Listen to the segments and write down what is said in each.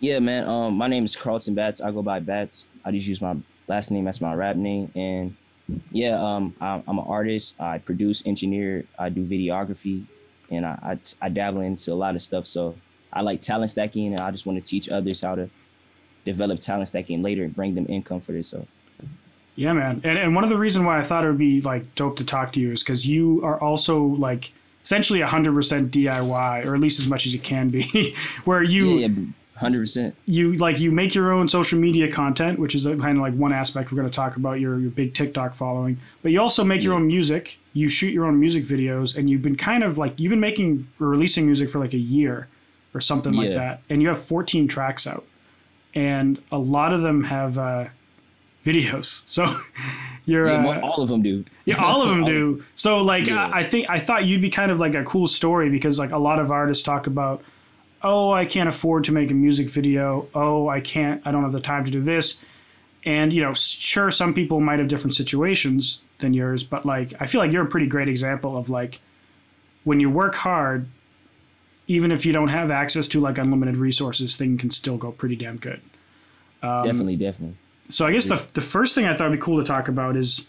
Yeah, man. Um, my name is Carlton Bats. I go by Battz. I just use my last name as my rap name, and yeah, um, I'm, I'm an artist. I produce, engineer. I do videography, and I, I I dabble into a lot of stuff. So I like talent stacking, and I just want to teach others how to develop talent stacking later and bring them income for this. So yeah, man. And and one of the reasons why I thought it would be like dope to talk to you is because you are also like essentially 100% DIY, or at least as much as you can be, where you. Yeah, yeah. Hundred percent. You like you make your own social media content, which is kind of like one aspect we're going to talk about your your big TikTok following. But you also make yeah. your own music. You shoot your own music videos, and you've been kind of like you've been making or releasing music for like a year or something yeah. like that. And you have 14 tracks out, and a lot of them have uh, videos. So you're yeah, uh, all of them do. Yeah, all of them do. So like. I, I think I thought you'd be kind of like a cool story because like a lot of artists talk about oh, I can't afford to make a music video. Oh, I can't, I don't have the time to do this. And, you know, sure, some people might have different situations than yours, but like, I feel like you're a pretty great example of like, when you work hard, even if you don't have access to like unlimited resources, things can still go pretty damn good. Um, definitely, definitely. So I guess the, the first thing I thought would be cool to talk about is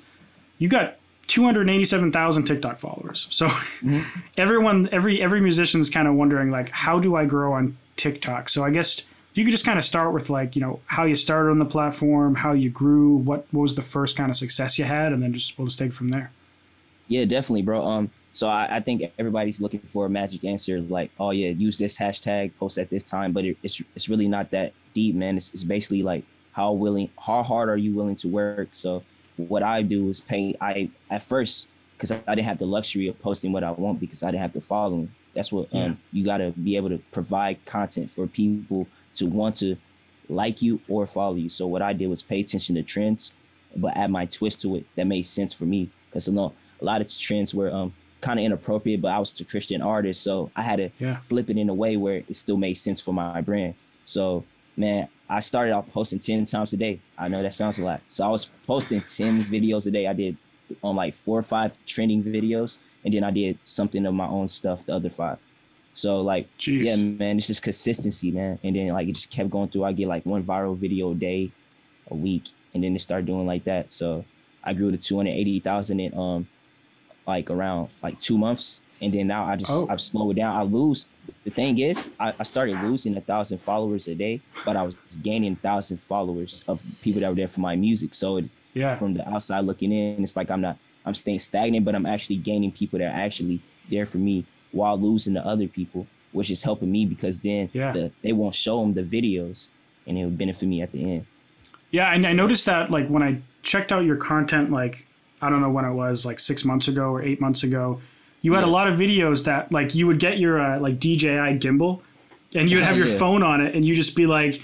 you got 287,000 TikTok followers. So mm-hmm. everyone, every every musician's kind of wondering like, how do I grow on TikTok? So I guess if you could just kind of start with like, you know, how you started on the platform, how you grew, what, what was the first kind of success you had, and then just we'll just take from there. Yeah, definitely, bro. Um, so I, I think everybody's looking for a magic answer, like, oh yeah, use this hashtag, post at this time, but it, it's it's really not that deep, man. It's, it's basically like how willing, how hard are you willing to work? So what I do is pay. I at first because I, didn't have the luxury of posting what I want because I didn't have the following. That's what um, you got to be able to provide content for people to want to like you or follow you. So what I did was pay attention to trends, but add my twist to it that made sense for me. Because you know a lot of trends were um, kind of inappropriate, but I was a Christian artist, so I had to yeah. flip it in a way where it still made sense for my brand. So man, I started off posting 10 times a day. I know that sounds a lot. So I was posting 10 videos a day. I did on like four or five trending videos. And then I did something of my own stuff, the other five. So like, Jeez. yeah, man, it's just consistency, man. And then like it just kept going through. I get like one viral video a day, a week, and then it started doing like that. So I grew to 280,000 in um like around like two months and then now I just oh. I've slowed down. I lose. The thing is, I, I started losing a thousand followers a day, but I was gaining a thousand followers of people that were there for my music. So it, yeah, from the outside looking in, it's like I'm not I'm staying stagnant, but I'm actually gaining people that are actually there for me while losing the other people, which is helping me because then yeah. the, they won't show them the videos and it will benefit me at the end. Yeah, and I noticed that like when I checked out your content, like I don't know when it was, like six months ago or eight months ago you had yeah. a lot of videos that like you would get your uh, like DJI gimbal, and you would have your yeah. phone on it, and you just be like,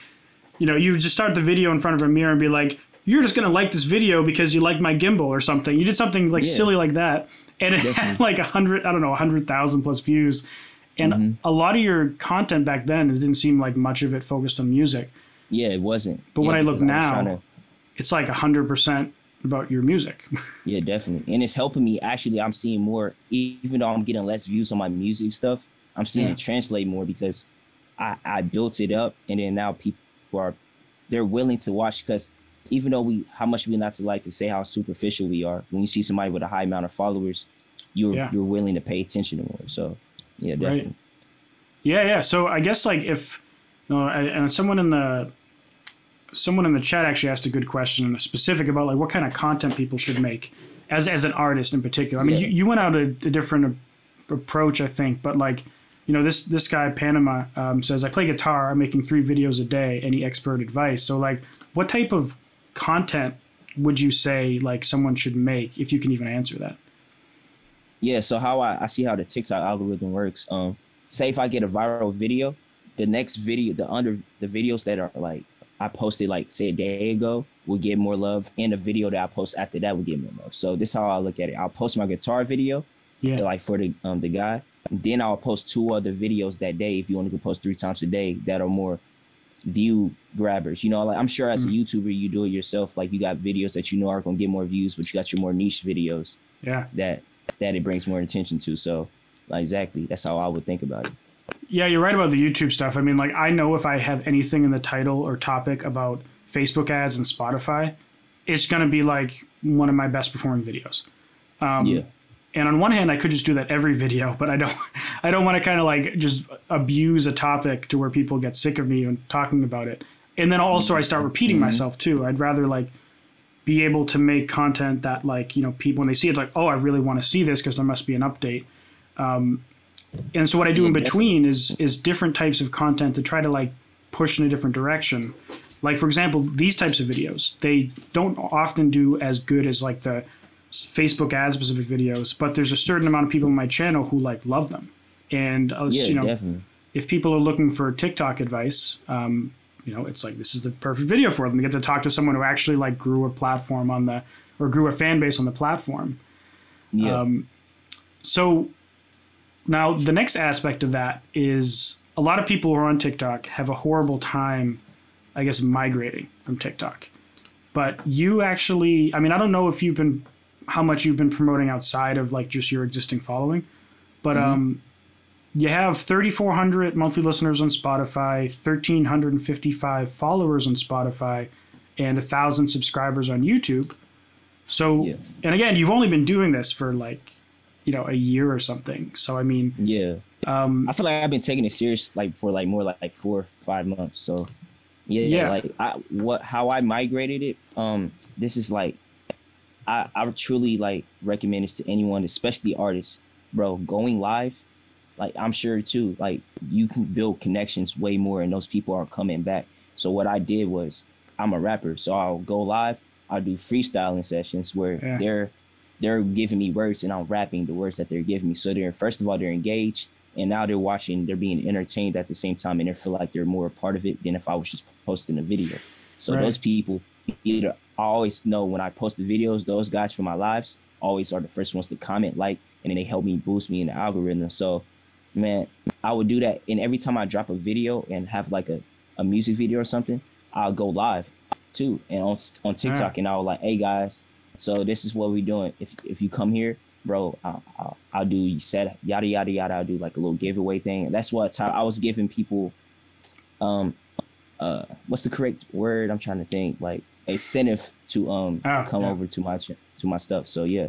you know, you would just start the video in front of a mirror and be like, you're just gonna like this video because you like my gimbal or something. You did something like yeah. silly like that, and it Definitely. had like a hundred, I don't know, a hundred thousand plus views. And mm-hmm. a lot of your content back then, it didn't seem like much of it focused on music. Yeah, it wasn't. But when I look now, to... it's like a hundred percent about your music. yeah, definitely. And it's helping me. Actually, I'm seeing more, even though I'm getting less views on my music stuff, I'm seeing yeah. it translate more because I, I built it up and then now people are, they're willing to watch because even though we, how much we not to like to say how superficial we are, when you see somebody with a high amount of followers, you're, yeah. you're willing to pay attention to more. So yeah, definitely. Right. Yeah. Yeah. So I guess like if, you know, and someone in the, someone in the chat actually asked a good question, specific about like what kind of content people should make as as an artist in particular. I mean, yeah. you, you went out a, a different approach, I think, but like you know this this guy Panama um, says I play guitar. I'm making three videos a day. Any expert advice? So like, what type of content would you say like someone should make if you can even answer that? Yeah. So how I, I see how the TikTok algorithm works. Um, say if I get a viral video, the next video, the under the videos that are like I posted like say a day ago will get more love, and a video that I post after that will get more love. So this is how I look at it. I'll post my guitar video, yeah, like for the um the guy. Then I'll post two other videos that day if you want to post three times a day that are more view grabbers. You know, like I'm sure as a mm. YouTuber you do it yourself. Like you got videos that you know are gonna get more views, but you got your more niche videos. Yeah. That that it brings more attention to. So like exactly, that's how I would think about it. Yeah, you're right about the YouTube stuff. I mean, like I know if I have anything in the title or topic about Facebook ads and Spotify, it's gonna be like one of my best performing videos. Um, yeah. And on one hand, I could just do that every video, but I don't. I don't want to kind of like just abuse a topic to where people get sick of me and talking about it. And then also, I start repeating Mm-hmm. myself too. I'd rather like be able to make content that like you know people when they see it like oh I really want to see this because there must be an update. Um, and so what I do in between is is different types of content to try to like push in a different direction. Like for example, these types of videos they don't often do as good as like the Facebook ad specific videos, but there's a certain amount of people on my channel who like love them. And uh, Yeah, you know, definitely. if people are looking for TikTok advice, um, you know, it's like this is the perfect video for them. They get to talk to someone who actually like grew a platform on the or grew a fan base on the platform. Yeah. Um, so now the next aspect of that is a lot of people who are on TikTok have a horrible time, I guess, migrating from TikTok. But you actually, I mean, I don't know if you've been, how much you've been promoting outside of like just your existing following, but um, you have 3,400 monthly listeners on Spotify, 1,355 followers on Spotify, and a thousand subscribers on YouTube. So, Yeah. and again, you've only been doing this for like, you know, a year or something. So, I mean, yeah. um, I feel like I've been taking it serious like for like more like, like four or five months. So yeah, Yeah. like I what how I migrated it, um, this is like I, I truly like recommend this to anyone, especially artists, bro. Going live, like I'm sure too, like you can build connections way more and those people are coming back. So what I did was I'm a rapper, so I'll go live, I'll do freestyling sessions where Yeah. they're they're giving me words and I'm rapping the words that they're giving me. So they're first of all they're engaged and now they're watching, they're being entertained at the same time and they feel like they're more a part of it than if I was just posting a video. So Right. those people either I always know when I post the videos, those guys from my lives always are the first ones to comment, like, and then they help me boost me in the algorithm. So man, I would do that. And every time I drop a video and have like a, a music video or something, I'll go live too. And on on TikTok Alright. and I'll like, hey guys, so this is what we're doing. If if you come here, bro, I'll, I'll, I'll do you set yada yada yada. I'll do like a little giveaway thing. That's what I was giving people. Um, uh, what's the correct word? I'm trying to think. Like a incentive to um Oh, come yeah. over to my to my stuff. So yeah,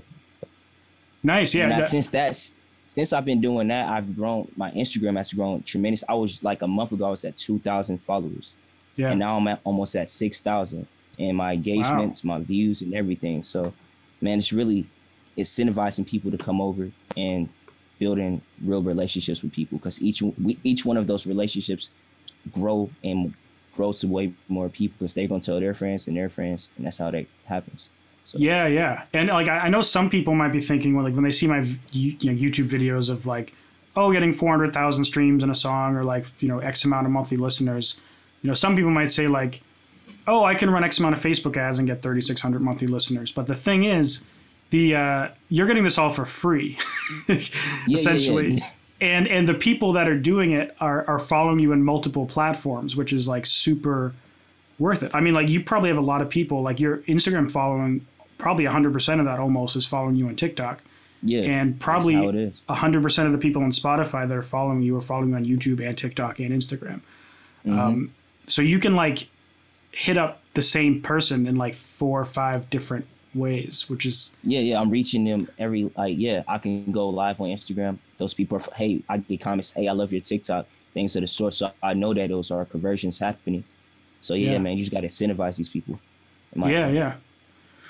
nice. Yeah. that- since that's since I've been doing that, I've grown. My Instagram has grown tremendous. I was like a month ago, I was at two thousand followers, yeah. and now I'm at almost at six thousand. And my engagements, my views, and everything. So, man, it's really incentivizing people to come over and building real relationships with people because each we, each one of those relationships grow and grows to way more people because they're gonna tell their friends and their friends, and that's how that happens. So, Yeah, yeah, and like I I know some people might be thinking, well, like when they see my you know, YouTube videos of like, oh, getting four hundred thousand streams in a song or like you know X amount of monthly listeners, you know, some people might say like, oh, I can run X amount of Facebook ads and get thirty six hundred monthly listeners. But the thing is, the uh, you're getting this all for free, yeah, essentially. yeah. And and the people that are doing it are are following you in multiple platforms, which is like super worth it. I mean, like you probably have a lot of people like your Instagram following. Probably 100% of that almost is following you on TikTok. yeah, And probably how 100% of the people on Spotify that are following you are following you on YouTube and TikTok and Instagram. Mm-hmm. Um, so you can like hit up the same person in like four or five different ways, which is Yeah, yeah, I'm reaching them every like yeah. I can go live on Instagram. Those people are hey, I get comments. Hey, I love your TikTok. Things of the sort. So I know that those are conversions happening. So yeah, Yeah. man, you just got to incentivize these people. in yeah, opinion. yeah.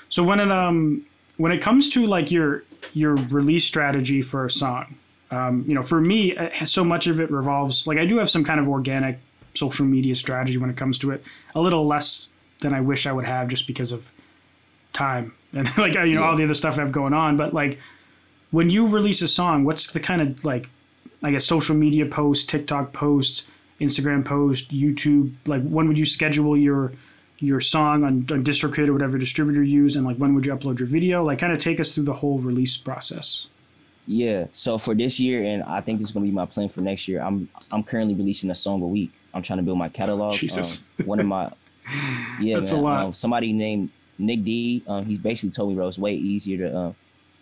So when it um when it comes to like your your release strategy for a song, um, you know, for me, uh, so much of it revolves like I do have some kind of organic social media strategy when it comes to it. A little less than I wish I would have, just because of time and like you know all the other stuff I have going on. But like when you release a song, what's the kind of like I guess social media post, TikTok posts, Instagram post, YouTube? Like when would you schedule your your song on, on DistroKid or whatever distributor you use, and like when would you upload your video? Like kind of take us through the whole release process. Yeah. So for this year, and I think this is gonna be my plan for next year. I'm I'm currently releasing a song a week. I'm trying to build my catalog. Jesus. Um, one of my yeah, That's a lot. Um, somebody named Nick D. Um, he's basically told me, bro, it's way easier to um,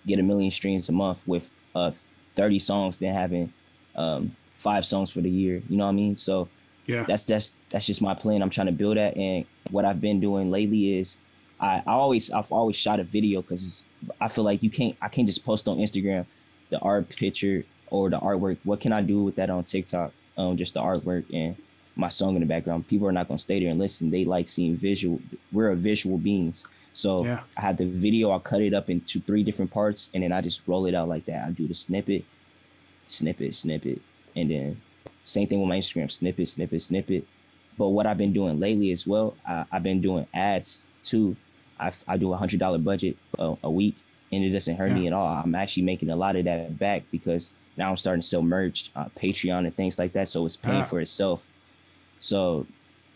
get a million streams a month with uh 30 songs than having um five songs for the year. You know what I mean? So Yeah. that's that's that's just my plan. I'm trying to build that, and what I've been doing lately is I, I always I've always shot a video because I feel like you can't I can't just post on Instagram the art picture or the artwork. What can I do with that on TikTok? Um, just the artwork and my song in the background. People are not gonna stay there and listen. They like seeing visual. We're a visual beings. So Yeah. I have the video. I cut it up into three different parts, and then I just roll it out like that. I do the snippet, snippet, snippet, and then same thing with my Instagram, snippet, snippet, snippet. But what I've been doing lately as well, I, I've been doing ads too. I, I do a hundred dollar budget a, a week, and it doesn't hurt me at all. I'm actually making a lot of that back because now I'm starting to sell merch, uh, Patreon, and things like that. So it's paying Ah. for itself. So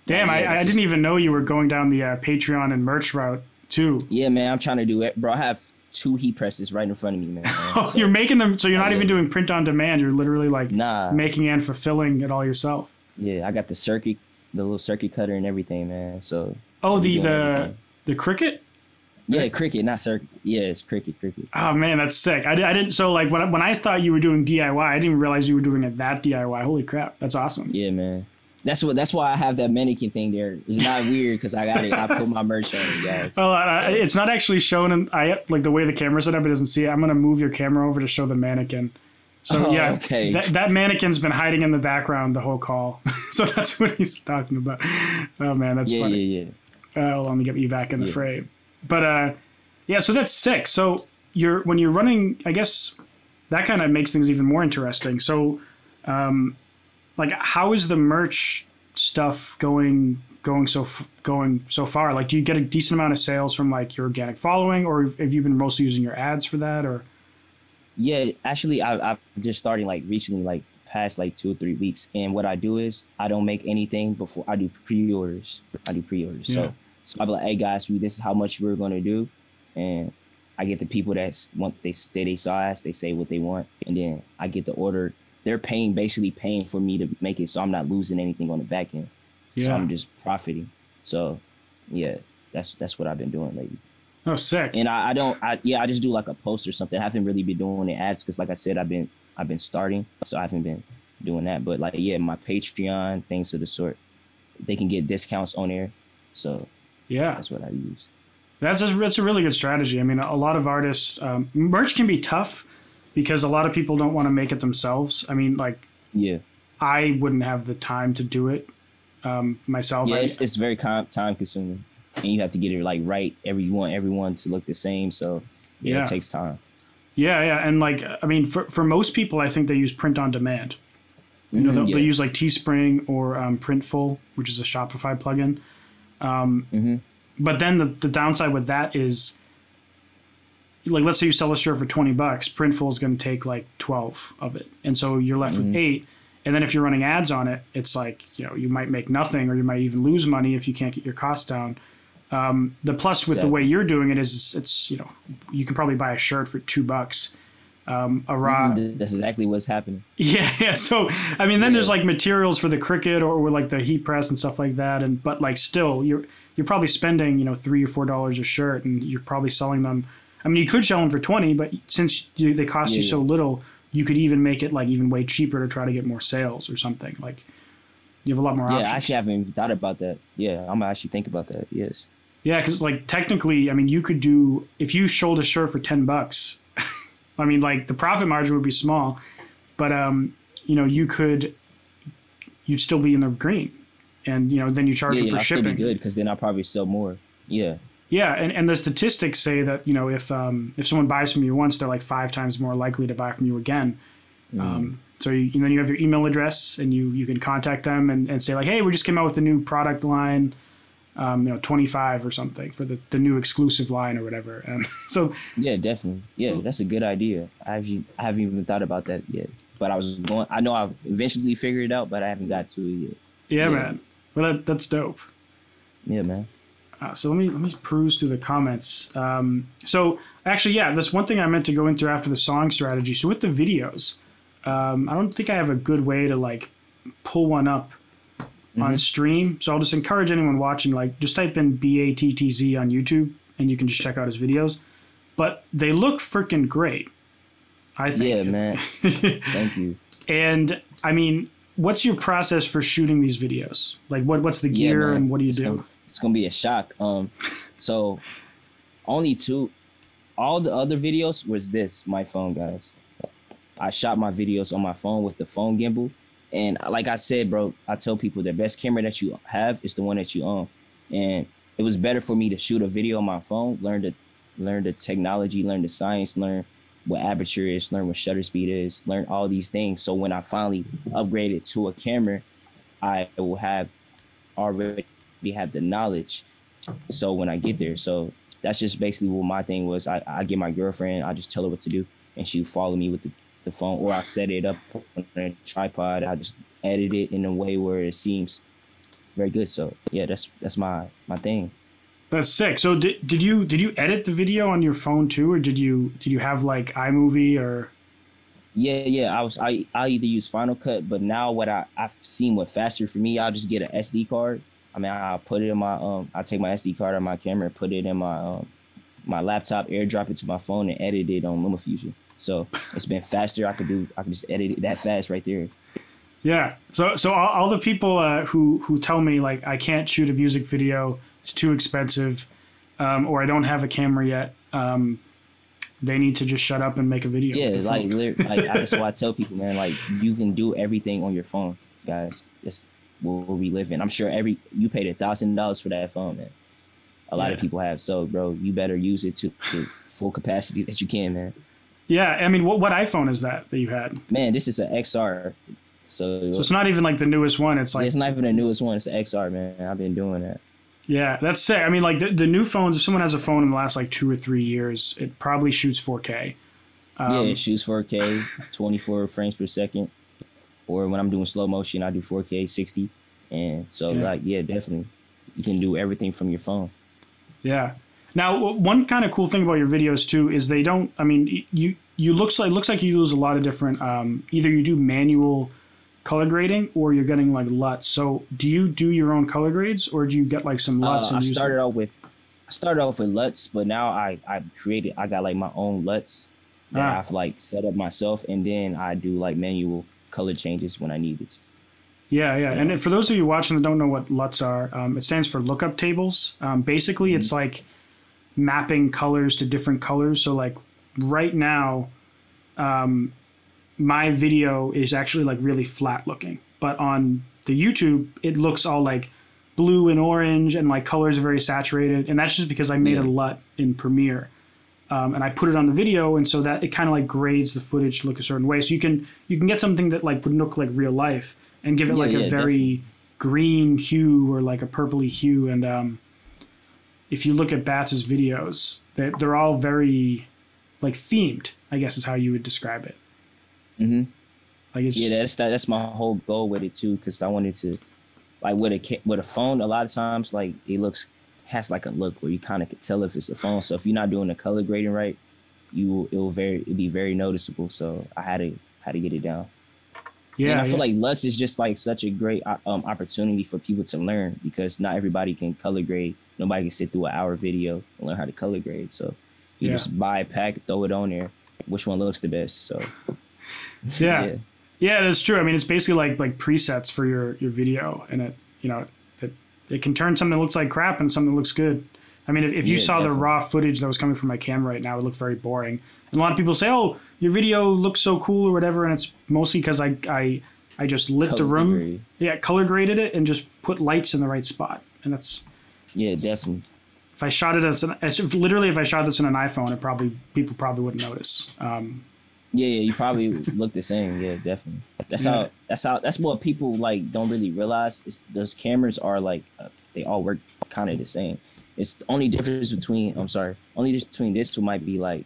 Damn, I, I just- didn't even know you were going down the uh, Patreon and merch route too. yeah, man, I'm trying to do it, bro. I have two heat presses right in front of me, man. Oh, So, you're making them, so you're not Yeah. even doing print on demand. You're literally like nah, making and fulfilling it all yourself. yeah, I got the circuit, the little circuit cutter and everything, man. So Oh, the the everything. the Cricut. yeah, Cricut, not circuit. Yeah, it's Cricut, Cricut. Oh man, that's sick. I, I didn't. So like when I, when I thought you were doing DIY, I didn't realize you were doing it that DIY. Holy crap, that's awesome. Yeah, man. That's what. That's why I have that mannequin thing there. It's not weird because I got it. I put my merch on it, guys. Well, I, So- it's not actually shown in I like the way the camera's set up. It doesn't see it. I'm gonna move your camera over to show the mannequin. So Oh, yeah, okay. that, that mannequin's been hiding in the background the whole call. so that's what he's talking about. Oh man, that's yeah, funny. yeah, yeah. Uh, let me get you back in the Yeah. frame. But uh, yeah, so that's sick. So you're when you're running, I guess that kind of makes things even more interesting. So, um, like, how is the merch stuff going? Going so f- going so far? Like, do you get a decent amount of sales from like your organic following, or have you been mostly using your ads for that? Or Yeah, actually, I, I've just starting like recently, like past like two or three weeks. And what I do is I don't make anything before I do pre-orders. I do pre-orders. Yeah. So, so I'll be like, hey guys, we this is how much we're gonna do, and I get the people that want they say they saw us, they say what they want, and then I get the order. They're paying basically paying for me to make it, so I'm not losing anything on the back end. So I'm just profiting. So, yeah, that's that's what I've been doing lately. oh sick. And I, I don't, I yeah, I just do like a post or something. I haven't really been doing the ads because, like I said, I've been I've been starting, so I haven't been doing that. But like, yeah, my Patreon things of the sort, they can get discounts on there. So yeah, that's what I use. That's a, that's a really good strategy. I mean, a lot of artists um, merch can be tough because a lot of people don't want to make it themselves. I mean, like Yeah, I wouldn't have the time to do it um, myself. yeah, it's, it's very com- time consuming, and you have to get it like right. Every you want everyone to look the same, so yeah, Yeah. it takes time. yeah, yeah, and like I mean, for for most people, I think they use print on demand. You know, Mhm, they'll, yeah. they'll use like Teespring or um, Printful, which is a Shopify plugin. Um, Mhm. But then the, the downside with that is, like, let's say you sell a shirt for twenty bucks, Printful is going to take like twelve of it, and so you're left with Mhm. eight. And then if you're running ads on it, it's like you know you might make nothing, or you might even lose money if you can't get your costs down. Um, the plus with the way you're doing it is it's you know you can probably buy a shirt for two bucks. Um, a raw, Mhm, That's exactly what's happening. yeah, yeah. So I mean, then Yeah. there's like materials for the Cricut or with like the heat press and stuff like that. And but like still, you're you're probably spending you know three or four dollars a shirt, and you're probably selling them. I mean, you could sell them for twenty, but since you, they cost you Yeah, so little, you could even make it like even way cheaper to try to get more sales or something. Like you have a lot more options. Yeah, options. I actually haven't even thought about that. Yeah, I'm gonna actually think about that. Yes. Yeah, because like technically, I mean, you could do if you sold a shirt for ten bucks. I mean, like the profit margin would be small, but um, you know, you could, you'd still be in the green, and you know, then you charge Yeah, yeah, for I'll still be good because then I'll probably sell more. Yeah. Yeah, and, and the statistics say that you know if um, if someone buys from you once, they're like five times more likely to buy from you again. Mm. Um, so you, and then you have your email address, and you you can contact them and, and say like, hey, we just came out with a new product line, um, you know, twenty five or something for the, the new exclusive line or whatever. And so Yeah, definitely. Yeah, that's a good idea. I haven't, I haven't even thought about that yet. But I was going. I know I'll eventually figure it out, but I haven't got to it yet. yeah, Yeah. man, well that, that's dope. Yeah, man. Uh, so let me let me peruse through the comments. Um, so actually, yeah, that's one thing I meant to go into after the song strategy. So with the videos, um, I don't think I have a good way to like pull one up on stream. So I'll just encourage anyone watching, like, just type in B A T T Z on YouTube, and you can just check out his videos. But they look freaking great. I think. Yeah, man. Thank you. And I mean, what's your process for shooting these videos? Like, what what's the gear man. and what do you do? It's gonna be a shock. Um, so only two. All the other videos was this my phone, guys. I shot my videos on my phone with the phone gimbal, and like I said, bro, I tell people the best camera that you have is the one that you own, and it was better for me to shoot a video on my phone, learn the learn the technology, learn the science, learn what aperture is, learn what shutter speed is, learn all these things. So when I finally upgraded to a camera, I will have already have the knowledge. So when I get there, so that's just basically what my thing was. I, I get my girlfriend, I just tell her what to do, and she follow me with the, the phone, or I set it up on a tripod. I just edit it in a way where it seems very good. So yeah, that's that's my my thing. That's sick. So did, did you did you edit the video on your phone too, or did you did you have like iMovie or? Yeah, yeah. I was I I either use Final Cut, but now what I I've seen what faster for me, I'll just get an SD card. I mean, I'll put it in my um, I take my SD card on my camera, put it in my um, my laptop, airdrop it to my phone, and edit it on LumaFusion. So it's been faster. I could do I can just edit it that fast right there. Yeah. So so all, all the people uh, who who tell me like I can't shoot a music video, it's too expensive, um, or I don't have a camera yet. Um, they need to just shut up and make a video. Yeah, like like that's why I tell people, man, like you can do everything on your phone, guys. That's where we live in. I'm sure every you paid a thousand dollars for that phone, man. A lot of people have. So, bro, you better use it to the full capacity that you can, man. yeah. I mean, what what iPhone is that that you had? Man, this is an XR. So, So it's not even like the newest one. It's like it's not even the newest one. It's the XR, man. I've been doing that. Yeah, that's sick. I mean, like the, the new phones. If someone has a phone in the last like two or three years, it probably shoots 4K. Um, yeah, it shoots 4K, 24 frames per second. Or when I'm doing slow motion, I do 4K, 60. And so, Yeah. like, yeah, definitely, you can do everything from your phone. Yeah. Now, one kind of cool thing about your videos too is they don't. I mean, you you looks like looks like you use a lot of different. Um, either you do manual color grading or you're getting like LUTs. So, do you do your own color grades or do you get like some LUTs? Uh, and I started them? off with, I started off with LUTs, but now I I created, I got like my own LUTs that Ah. I've like set up myself, and then I do like manual color changes when I need it. Yeah, yeah. And for those of you watching that don't know what LUTs are, um, it stands for lookup tables. Um, basically, it's like mapping colors to different colors. So, like right now, um, my video is actually like really flat looking, but on the YouTube, it looks all like blue and orange, and like colors are very saturated. And that's just because I made a LUT in Premiere. Um, and I put it on the video, and so that it kind of like grades the footage to look a certain way. So you can you can get something that like would look like real life, and give it Yeah, like a very definitely. green hue or like a purpley hue. And um, if you look at Battz's videos, they're, they're all very like themed. I guess is how you would describe it. Mm-hmm. Like it's Yeah, that's that, that's my whole goal with it too, because I wanted to, like with a with a phone, a lot of times like it looks has like a look where you kind of could tell if it's a phone. So if you're not doing the color grading right, you will it will very it'll be very noticeable. So I had to had to get it down. yeah. and I feel yeah. like LUTs is just like such a great uh, um, opportunity for people to learn because not everybody can color grade. Nobody can sit through an hour video and learn how to color grade. So you Yeah. just buy a pack, throw it on there. Which one looks the best? So yeah. Yeah, that's true. I mean, it's basically like like presets for your your video, and it you know it can turn something that looks like crap into something that looks good. I mean, if, if you Yeah, saw the raw footage that was coming from my camera right now, it looked very boring. And a lot of people say, "Oh, your video looks so cool" or whatever, and it's mostly because I I I just lit the room, grade. yeah, color graded it, and just put lights in the right spot. And that's Yeah, definitely. if I shot it as, an, as if, literally if I shot this in an iPhone, it probably people probably wouldn't notice. Um, Yeah, yeah, you probably look the same. Yeah, definitely. That's Yeah. how. That's how. That's what people like don't really realize. Is those cameras are like uh, they all work kind of the same. It's the only difference between. I'm sorry. Only difference between this two might be like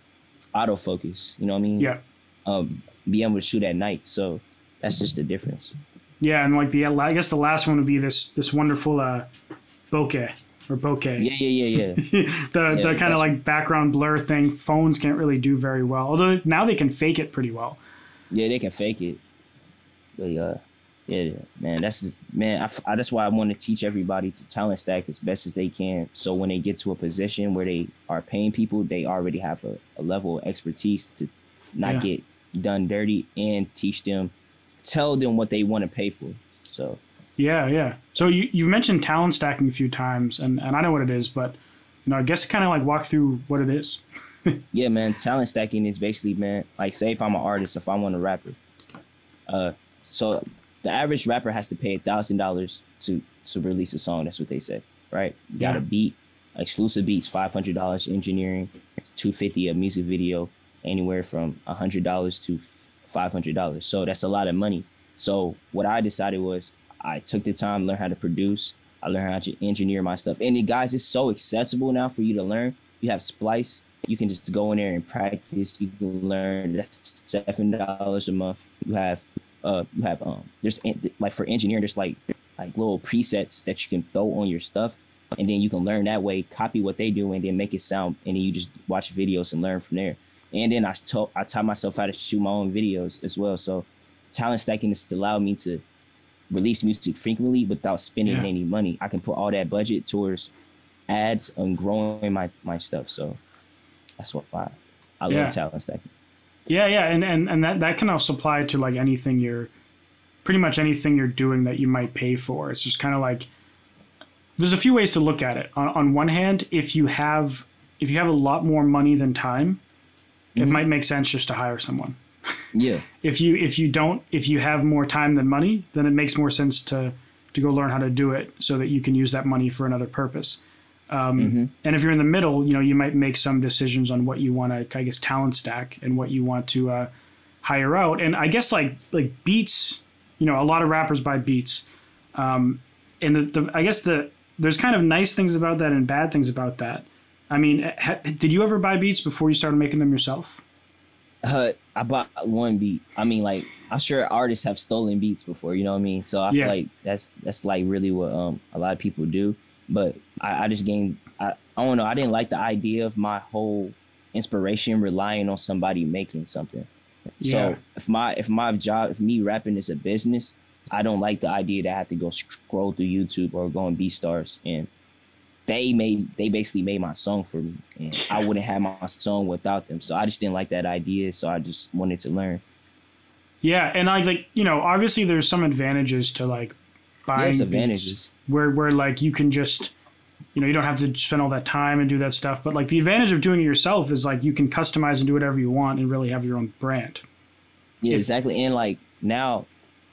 autofocus. You know what I mean? yeah. Um, be able to shoot at night. So that's just the difference. Yeah, and like the I guess the last one would be this this wonderful uh, bokeh or bokeh. Yeah, yeah, yeah, yeah. the the kind of like background blur thing. Phones can't really do very well, although now they can fake it pretty well. yeah, they can fake it. But uh, yeah, man, that's just, man. I, I- that's why I want to teach everybody to talent stack as best as they can. So when they get to a position where they are paying people, they already have a, a level of expertise to not Yeah. get done dirty and teach them tell them what they want to pay for. So yeah, yeah. So you you've mentioned talent stacking a few times, and and I know what it is, but you know, I guess kind of like walk through what it is. yeah, man. Talent stacking is basically, man, like say if I'm an artist, if I'm want a rapper, uh, so the average rapper has to pay a thousand dollars to to release a song. That's what they say, right? You got Yeah. a beat, exclusive beats, five hundred dollars engineering, two fifty a music video, anywhere from hundred dollars to five hundred dollars. So that's a lot of money. So what I decided was I took the time to learn how to produce. I learned how to engineer my stuff. And it, guys, it's so accessible now for you to learn. You have Splice. You can just go in there and practice. You can learn. That's seven dollars a month. You have, uh, you have um, there's like for engineering, there's like like little presets that you can throw on your stuff, and then you can learn that way. Copy what they do, and then make it sound. And then you just watch videos and learn from there. And then I taught I taught myself how to shoot my own videos as well. So talent stacking has allowed me to release music frequently without spending Yeah. any money. I can put all that budget towards ads and growing my my stuff. So that's what I I Yeah. love talent stacking. Yeah, yeah, and and and that that can also apply to like anything you're, pretty much anything you're doing that you might pay for. It's just kind of like, there's a few ways to look at it. On on one hand, if you have if you have a lot more money than time, it mm-hmm. might make sense just to hire someone. Yeah. If you if you don't if you have more time than money, then it makes more sense to to go learn how to do it so that you can use that money for another purpose. Um, And if you're in the middle, you know, you might make some decisions on what you want to, I guess, talent stack and what you want to uh, hire out. And I guess like like beats, you know, a lot of rappers buy beats. Um, and the, the I guess the there's kind of nice things about that and bad things about that. I mean, ha, did you ever buy beats before you started making them yourself? Uh, I bought one beat. I mean, like I'm sure artists have stolen beats before. You know what I mean? So I Yeah. feel like that's that's like really what um a lot of people do. But I, I just gained. I, I don't know. I didn't like the idea of my whole inspiration relying on somebody making something. Yeah. So if my if my job if me rapping is a business, I don't like the idea that I have to go scroll through YouTube or go on BeatStars and they made they basically made my song for me and I wouldn't have my song without them. So I just didn't like that idea. So I just wanted to learn. Yeah, and I like you know obviously there's some advantages to like buying beats advantages. where where like you can just you know you don't have to spend all that time and do that stuff. But like the advantage of doing it yourself is like you can customize and do whatever you want and really have your own brand. Yeah, If- exactly. And like now,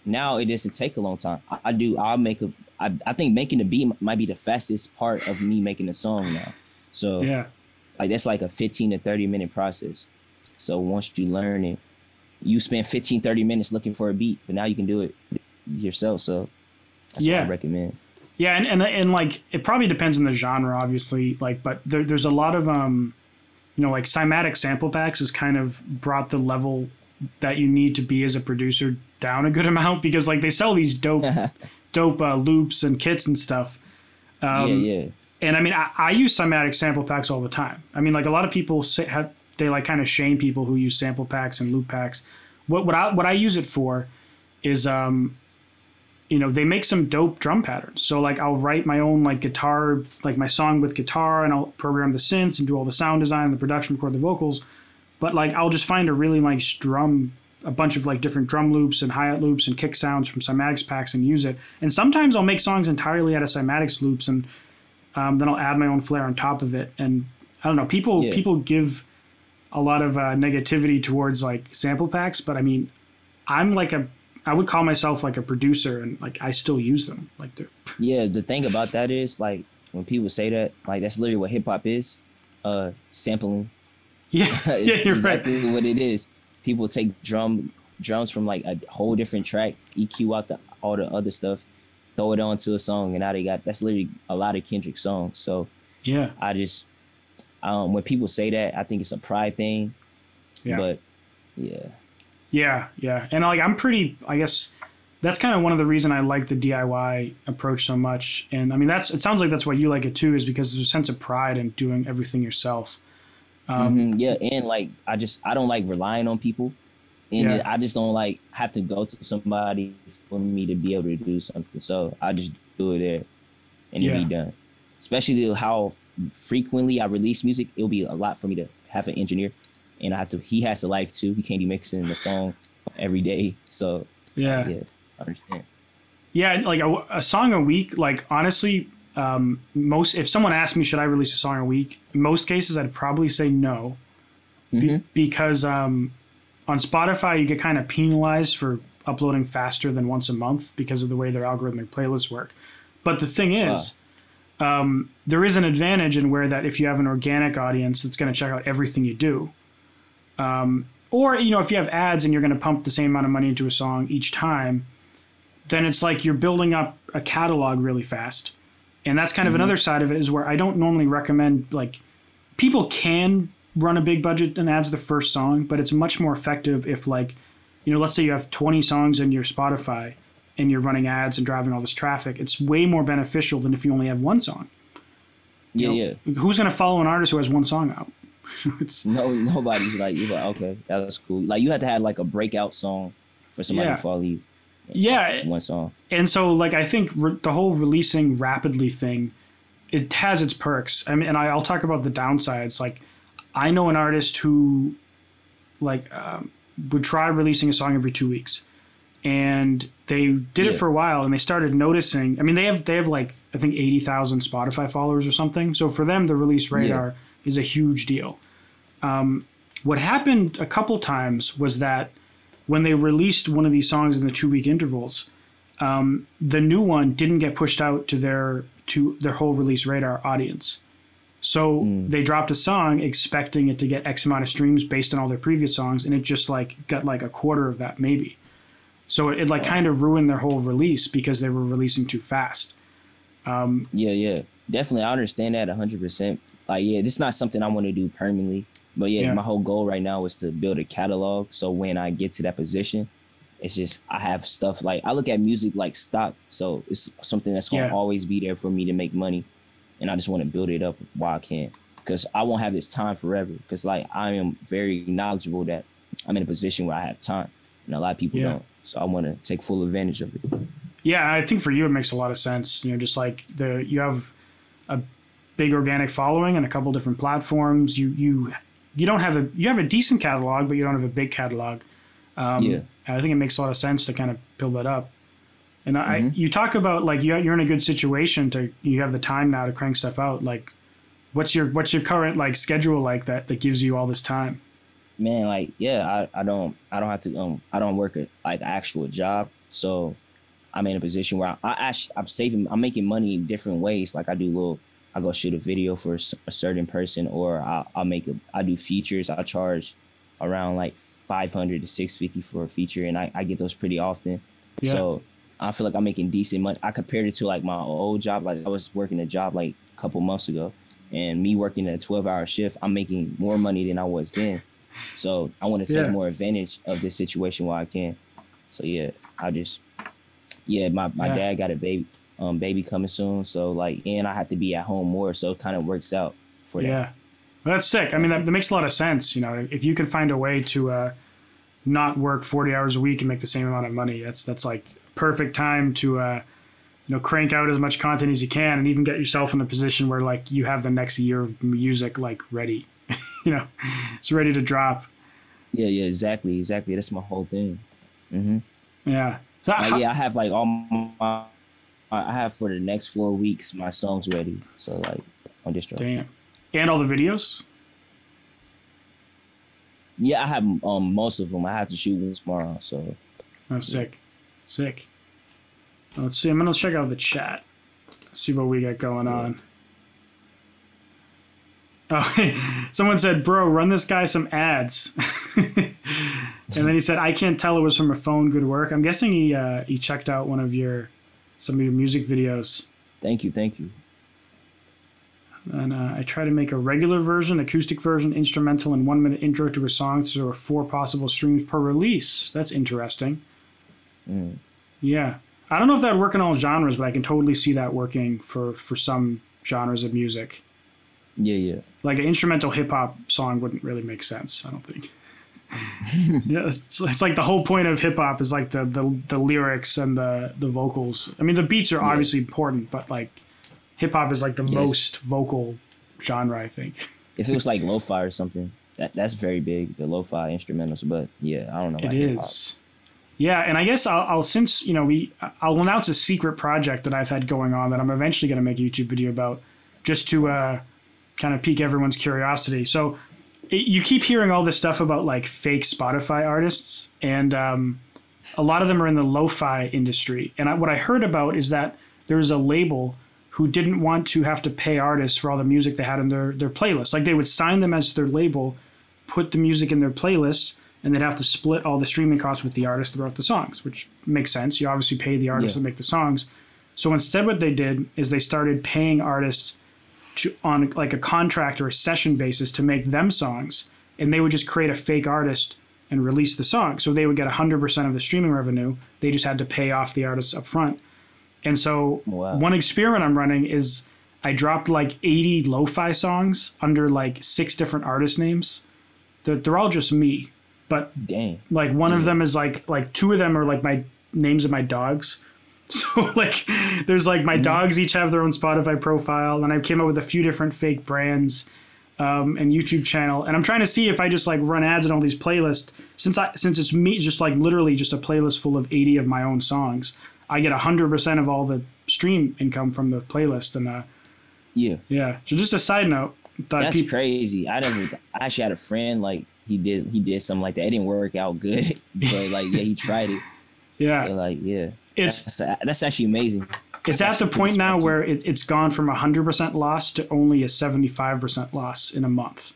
now it doesn't take a long time. I, I do. I'll make a. I, I think making a beat might be the fastest part of me making a song now. So Yeah, like that's like a 15 to 30 minute process. So once you learn it, you spend 15, 30 minutes looking for a beat, but now you can do it yourself. So that's Yeah. what I recommend. yeah, and, and and like it probably depends on the genre, obviously. Like, but there, there's a lot of um, you know, like Cymatic sample packs has kind of brought the level that you need to be as a producer down a good amount because like they sell these dope dope uh, loops and kits and stuff. Um, yeah, yeah. And I mean, I, I use Cymatic sample packs all the time. I mean, like a lot of people say, have they like kind of shame people who use sample packs and loop packs. What what I what I use it for is um, you know, they make some dope drum patterns. So like I'll write my own like guitar, like my song with guitar, and I'll program the synths and do all the sound design and the production, record the vocals. But like I'll just find a really nice drum, a bunch of like different drum loops and hi-hat loops and kick sounds from Cymatics packs and use it. And sometimes I'll make songs entirely out of Cymatics loops and um, then I'll add my own flair on top of it. And I don't know, people Yeah. people give a lot of uh, negativity towards like sample packs, but I mean, I'm like a I would call myself like a producer, and like I still use them. Like they're Yeah, the thing about that is like when people say that, like that's literally what hip hop is. Uh sampling. yeah, it's yeah, you're right. exactly what it is. People take drum drums from like a whole different track, EQ out the all the other stuff, throw it onto a song, and now they got that's literally a lot of Kendrick songs. So Yeah, I just um when people say that, I think it's a pride thing. Yeah. But yeah. yeah, yeah. And like I'm pretty. I guess that's kind of one of the reason I like the DIY approach so much. And I mean, that's it sounds like that's why you like it too, is because there's a sense of pride in doing everything yourself. Um, Mhm, yeah, and like I just I don't like relying on people, and Yeah. I just don't like have to go to somebody for me to be able to do something. So I just do it there, and Yeah. it be done. Especially how frequently I release music, it'll be a lot for me to have an engineer, and I have to. He has a life too. He can't be mixing the song every day, so Yeah. Yeah, I understand. Yeah, like a, a song a week. Like honestly, um, most if someone asked me should I release a song a week, in most cases I'd probably say no, Be- Mhm. because um, on Spotify you get kind of penalized for uploading faster than once a month because of the way their algorithmic playlists work. But the thing is, um, there is an advantage in where that if you have an organic audience that's going to check out everything you do, um, or you know if you have ads and you're going to pump the same amount of money into a song each time, then it's like you're building up a catalog really fast. And that's kind of another mm-hmm. side of it is where I don't normally recommend like people can run a big budget and ads the first song, but it's much more effective if like you know, let's say you have 20 songs in your Spotify and you're running ads and driving all this traffic. It's way more beneficial than if you only have one song. Yeah, know, yeah. Who's going to follow an artist who has one song out? it's No, nobody's like you're like okay, that's cool. Like you had to have like a breakout song for somebody Yeah. to follow you. Yeah, It's one song. and so like I think re- the whole releasing rapidly thing, it has its perks. I mean, and I, I'll talk about the downsides. Like, I know an artist who, like, um, would try releasing a song every two weeks, and they did it for a while, and they started noticing. I mean, they have they have like I think eighty thousand Spotify followers or something. So for them, the release radar is a huge deal. Um, what happened a couple times was that when they released one of these songs in the two week intervals, um, the new one didn't get pushed out to their to their whole release radar audience. So they dropped a song expecting it to get X amount of streams based on all their previous songs, and it just like got like a quarter of that maybe. So it, it like kind of ruined their whole release because they were releasing too fast. Yeah, yeah. Definitely I understand that hundred percent. Like yeah, this is not something I want to do permanently. But yeah, Yeah. my whole goal right now is to build a catalog. So when I get to that position, it's just I have stuff like I look at music like stock. So it's something that's gonna Yeah. always be there for me to make money. And I just want to build it up while I can. Because I won't have this time forever. Because like I am very knowledgeable that I'm in a position where I have time. And a lot of people Yeah. don't. So I want to take full advantage of it. Yeah, I think for you it makes a lot of sense. You know, just like the you have a big organic following and a couple different platforms. You you you don't have a you have a decent catalog, but you don't have a big catalog. Um, Yeah. I think it makes a lot of sense to kind of build that up. And I, Mhm. you talk about like you you're in a good situation to you have the time now to crank stuff out. Like, what's your what's your current like schedule like that that gives you all this time? man like yeah i, I don't i don't have to um i don't work a like actual job so i'm in a position where i, I actually i'm saving i'm making money in different ways like i do little i go shoot a video for a certain person or I, i'll make a i do features i charge around like 500 to 650 for a feature and i, I get those pretty often Yeah. so i feel like i'm making decent money i compared it to like my old job like i was working a job like a couple months ago and me working a 12 hour shift i'm making more money than i was then so I want to take Yeah. more advantage of this situation while I can. So yeah, I just yeah, my, my Yeah. dad got a baby um baby coming soon. So like and I have to be at home more. So it kind of works out for that. Yeah, well, that's sick. I mean, that, that makes a lot of sense. You know, if you can find a way to uh, not work forty hours a week and make the same amount of money, that's that's like perfect time to uh, you know crank out as much content as you can, and even get yourself in a position where like you have the next year of music like ready. you know, it's ready to drop. Yeah, yeah, exactly, exactly. That's my whole thing. hmm Yeah. So how- yeah, I have like all my I have for the next four weeks my songs ready. So like on distro. damn. And all the videos. Yeah, I have um most of them. I have to shoot one tomorrow. So Oh, sick, sick. Let's see. I'm gonna check out the chat. See what we got going on. Oh, someone said, "Bro, run this guy some ads." and then he said, "I can't tell it was from a phone. Good work." I'm guessing he uh, he checked out one of your some of your music videos. thank you, thank you. And uh, I try to make a regular version, acoustic version, instrumental, and one minute intro to a song. So there are four possible streams per release. That's interesting. Mm. Yeah, I don't know if that would work in all genres, but I can totally see that working for for some genres of music. Yeah, yeah. Like an instrumental hip hop song wouldn't really make sense. I don't think. yeah, it's, it's like the whole point of hip hop is like the, the the lyrics and the the vocals. I mean, the beats are Yeah. obviously important, but like hip hop is like the Yes. most vocal genre, I think. If it was like lo-fi or something, that that's very big. The lo-fi instrumentals, but yeah, I don't know. It hip-hop. is. Yeah, and I guess I'll, I'll since you know we I'll announce a secret project that I've had going on that I'm eventually going to make a YouTube video about, just to uh, kind of pique everyone's curiosity. So it, you keep hearing all this stuff about like fake Spotify artists, and um, a lot of them are in the lo-fi industry. And I, what I heard about is that there was a label who didn't want to have to pay artists for all the music they had in their their playlist. Like they would sign them as their label, put the music in their playlists and they'd have to split all the streaming costs with the artist that wrote the songs, which makes sense. You obviously pay the artists yeah. that make the songs. So instead, what they did is they started paying artists to, on like a contract or a session basis to make them songs, and they would just create a fake artist and release the song. So they would get 100% of the streaming revenue. They just had to pay off the artists up front. And so wow. one experiment I'm running is I dropped like 80 lo-fi songs under like six different artist names. They're, they're all just me but dang, like one of them is like like two of them are like my names of my dogs. So like there's like my mm-hmm. dogs each have their own Spotify profile, and I came up with a few different fake brands um, and YouTube channel, and I'm trying to see if I just like run ads in all these playlists. Since I since it's me, just like literally just a playlist full of 80 of my own songs, I get hundred percent of all the stream income from the playlist, and uh, yeah, yeah. So just a side note. That's people- crazy. I never. I actually had a friend like he did he did something like that. It didn't work out good, but like yeah, he tried it. Yeah. So like yeah, it's that's, that's actually amazing. It's that's at the point now where it, it's gone from a hundred percent loss to only a seventy five percent loss in a month.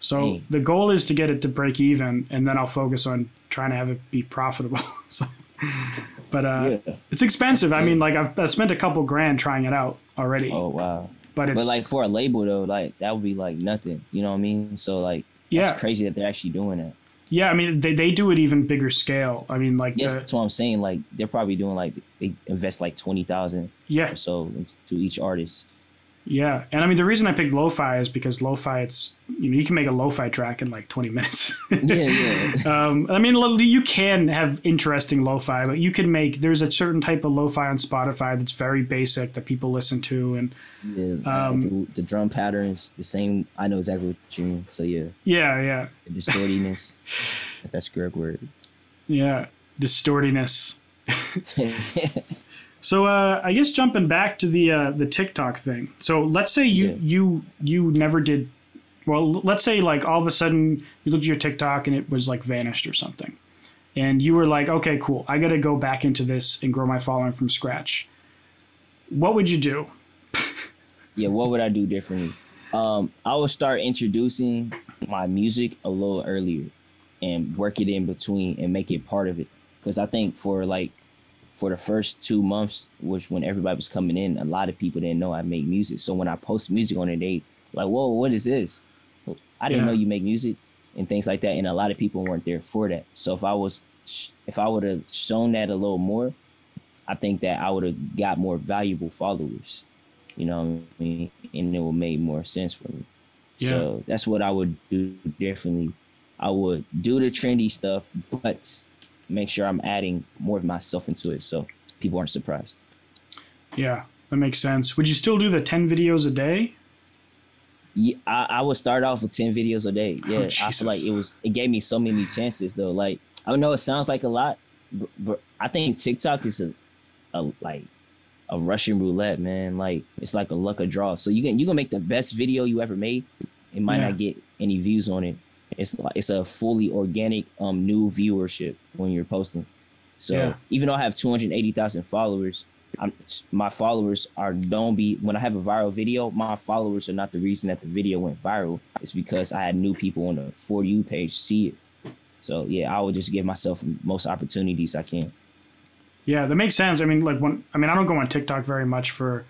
So Dang. the goal is to get it to break even, and then I'll focus on trying to have it be profitable. so, but uh, yeah. it's expensive. I mean, like I've, I've spent a couple grand trying it out already. Oh wow! But it's but like for a label though, like that would be like nothing. You know what I mean? So like yeah. That's crazy that they're actually doing it. Yeah, I mean they, they do it even bigger scale. I mean like yeah, uh, that's what I'm saying. Like they're probably doing like they invest like twenty thousand yeah so into each artist. Yeah, and I mean the reason I picked lo-fi is because lo-fi, it's you know you can make a lo-fi track in like twenty minutes. yeah, yeah. Um, I mean you can have interesting lo-fi, but you can make there's a certain type of lo-fi on Spotify that's very basic that people listen to, and yeah, um, the, the, drum patterns the same. I know exactly what you mean. So yeah. Yeah, yeah. The distortiness, if that's correct word. Yeah, distortiness. So uh, I guess jumping back to the uh, the TikTok thing. So let's say you yeah. you you never did. Well, let's say like all of a sudden you looked at your TikTok and it was like vanished or something, and you were like, okay, cool, I got to go back into this and grow my following from scratch. What would you do? yeah, what would I do differently? Um, I would start introducing my music a little earlier and work it in between and make it part of it. Because I think for like for the first two months, which when everybody was coming in, a lot of people didn't know I make music. So when I post music on it, they like, "Whoa, what is this?" I didn't yeah. know you make music and things like that. And a lot of people weren't there for that. So if I was, if I would have shown that a little more, I think that I would have got more valuable followers. You know what I mean? And it would make more sense for me. Yeah. So that's what I would do differently. I would do the trendy stuff, but make sure I'm adding more of myself into it so people aren't surprised. Yeah, that makes sense. Would you still do the 10 videos a day? Yeah, I, I would start off with 10 videos a day. Oh, yeah, oh, I feel like it was it gave me so many chances though. Like I know it sounds like a lot, but, but I think TikTok is a, a like a Russian roulette, man. Like it's like a luck of draw. So you can you can make the best video you ever made. It might yeah. not get any views on it, it's like it's a fully organic um new viewership when you're posting. So yeah. even though I have 280,000 followers, I'm, my followers are don't be when I have a viral video, my followers are not the reason that the video went viral. It's because I had new people on the for you page see it. So yeah, I would just give myself most opportunities I can. Yeah, that makes sense. I mean, like when I mean I don't go on TikTok very much for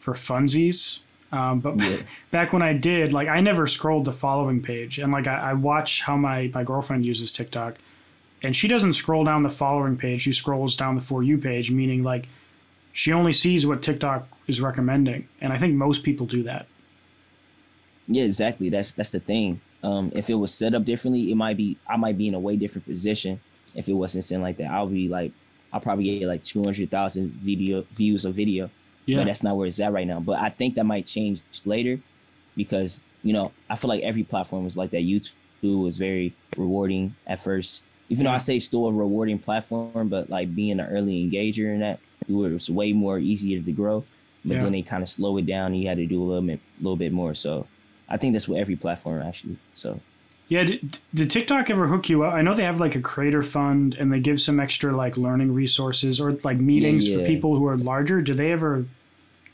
for funsies. Um, but yeah. back when I did, like I never scrolled the following page, and like I, I, watch how my my girlfriend uses TikTok, and she doesn't scroll down the following page; she scrolls down the for you page, meaning like she only sees what TikTok is recommending, and I think most people do that. Yeah, exactly. That's that's the thing. Um, if it was set up differently, it might be I might be in a way different position. If it wasn't something like that, I'll be like I'll probably get like two hundred thousand video views of video yeah. But that's not where it's at right now. But I think that might change later because, you know, I feel like every platform was like that. YouTube was very rewarding at first. Even though I say still a rewarding platform, but like being an early engager in that, it was way more easier to grow. But Yeah. then they kind of slow it down, and you had to do a little bit, little bit more. So I think that's with every platform actually. So Yeah, did, did TikTok ever hook you up? I know they have like a creator fund and they give some extra like learning resources or like meetings for yeah. people who are larger. Do they ever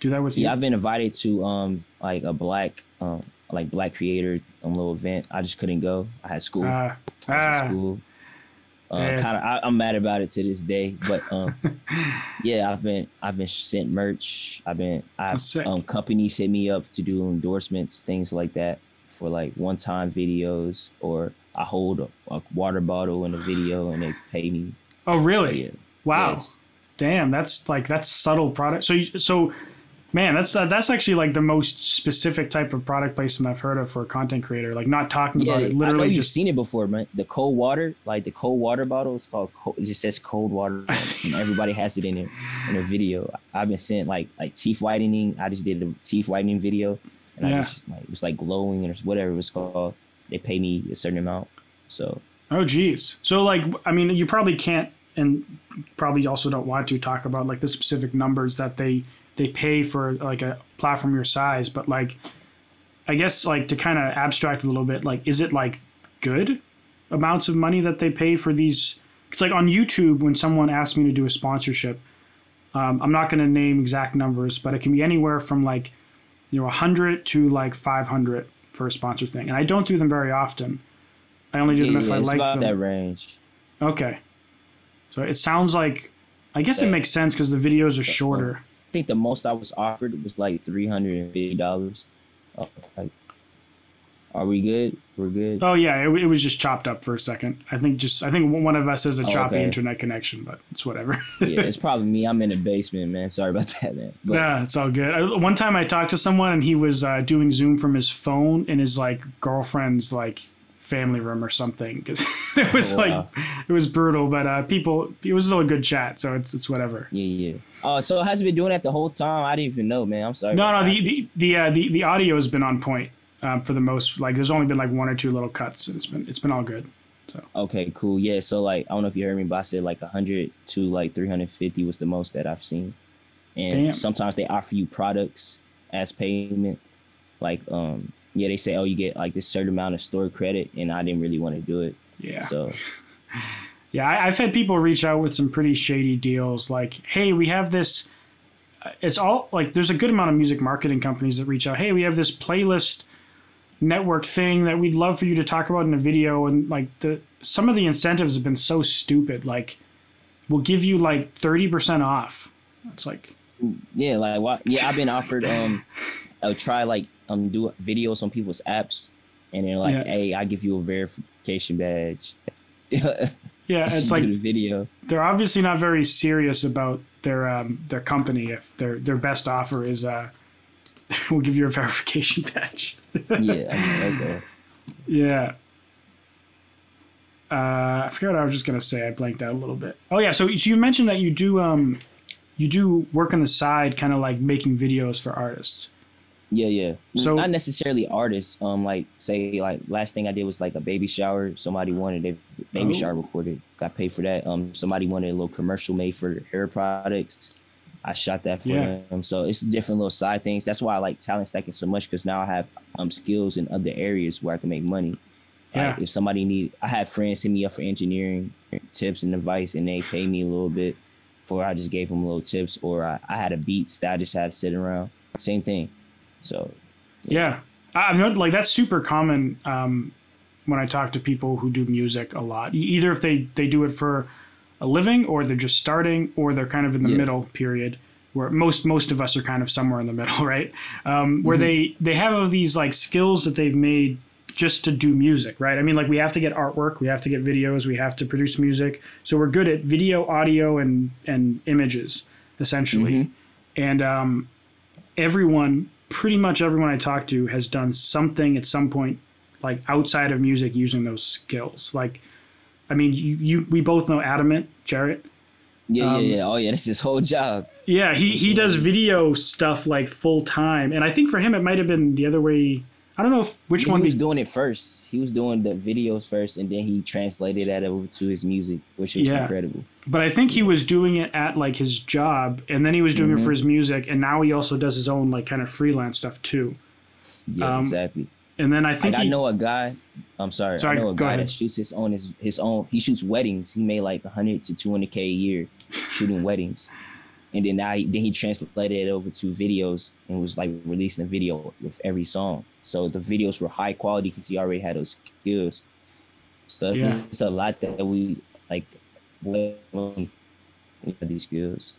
do that with you? yeah, I've been invited to um like a black um like black creator um little event. I just couldn't go. I had school. Ah, I in ah, school. Um, kind of, I'm mad about it to this day, but um, yeah, I've been, I've been sent merch. I've been, I've um, companies hit me up to do endorsements, things like that, for like one-time videos, or I hold a, a water bottle in a video and they pay me. oh, So, really? yeah. Wow. Yes. Damn, that's like that's subtle product. So you- so man, that's uh, that's actually like the most specific type of product placement I've heard of for a content creator. Like not talking Yeah, about it, I know literally you've just seen it before, man. The cold water, like the cold water bottle, is called. Cold, it just says cold water, and everybody has it in it in a video. I've been sent like like teeth whitening. I just did a teeth whitening video, and Yeah. I just like it was like glowing or whatever it was called. They pay me a certain amount, so Oh geez. So like I mean you probably can't and probably also don't want to talk about like the specific numbers that they they pay for like a platform your size, but like I guess like to kind of abstract a little bit, like is it like good amounts of money that they pay for these it's like on YouTube when someone asks me to do a sponsorship, um, I'm not going to name exact numbers, but it can be anywhere from like you know 100 to like 500 for a sponsor thing. And I don't do them very often. I only do yeah, them if yeah, I it's like about them. that range. Okay. So it sounds like, I guess it makes sense because the videos are shorter. I think the most I was offered was like three hundred and fifty dollars. Oh, like, are we good? We're good. Oh yeah, it, it was just chopped up for a second. I think just I think one of us has a Oh, choppy okay. internet connection, but it's whatever. yeah, it's probably me. I'm in the basement, man. Sorry about that, man. But yeah, it's all good. I, one time I talked to someone and he was uh, doing Zoom from his phone in his like girlfriend's like family room or something because it was Oh, wow. like it was brutal. But uh, people, it was still a good chat, so it's it's whatever. Yeah, yeah. Oh, so has it been doing that the whole time? I didn't even know, man. I'm sorry. No, no, the the the uh, the, the audio has been on point um, for the most. Like, there's only been like one or two little cuts. And it's been it's been all good. So okay, cool. Yeah, so like I don't know if you heard me, but I said like 100 to like 350 was the most that I've seen. And Damn. sometimes they offer you products as payment. Like um yeah, they say oh you get like this certain amount of store credit and I didn't really want to do it. Yeah. So Yeah, I, I've had people reach out with some pretty shady deals. Like, hey, we have this. uh, It's all like there's a good amount of music marketing companies that reach out. Hey, we have this playlist network thing that we'd love for you to talk about in a video. And like the some of the incentives have been so stupid. Like, we'll give you like thirty percent off. It's like, yeah, like what yeah, I've been offered um I'll try like um do videos on people's apps and they're like, Yeah. hey, I give you a verification badge. yeah, it's like the video. they're obviously not very serious about their um, their company if their their best offer is uh, we'll give you a verification badge. Yeah, I mean, okay. Yeah. Uh, I forgot what I was just gonna say. I blanked out a little bit. Oh yeah, so, so you mentioned that you do um, you do work on the side, kind of like making videos for artists. Yeah, yeah. So- not necessarily artists. Um, like say like last thing I did was like a baby shower. Somebody wanted a baby Oh. shower recorded. Got paid for that. Um, somebody wanted a little commercial made for hair products. I shot that for Yeah. them. So it's different little side things. That's why I like talent stacking so much because now I have um skills in other areas where I can make money. Yeah. Like if somebody need, I have friends hit me up for engineering tips and advice, and they pay me a little bit for I just gave them little tips, or I, I had a beats that I just had to sit around. Same thing. So Yeah, I- I've noticed like that's super common um, when I talk to people who do music a lot. Either if they they do it for a living, or they're just starting, or they're kind of in the Yeah. middle period. Where most most of us are kind of somewhere in the middle, right? Um, where Mm-hmm. they they have these like skills that they've made just to do music, right? I mean, like we have to get artwork, we have to get videos, we have to produce music. So we're good at video, audio, and and images essentially. Mhm. And um, everyone, pretty much everyone I talk to, has done something at some point, like outside of music, using those skills. Like, I mean, you, you we both know Adamant Jarrett. yeah, Um, yeah, yeah. Oh yeah, that's his whole job. Yeah, he he does video stuff like full time, and I think for him it might have been the other way. I don't know if which he one He was be- doing it first. He was doing the videos first, and then he translated that over to his music, which was Yeah. incredible. but I think he was doing it at like his job, and then he was doing it Mhm. for his music, and now he also does his own like kind of freelance stuff too. Yeah, Um, exactly. And then I think Like, I know a guy. I'm sorry. Sorry, I know a guy ahead. that shoots his own his, his own. He shoots weddings. He made like 100 to 200 k a year shooting weddings, and then now he, then he translated it over to videos and was like releasing a video with every song. So the videos were high quality because he already had those skills. So Yeah. it's a lot that we like. when We we have these skills.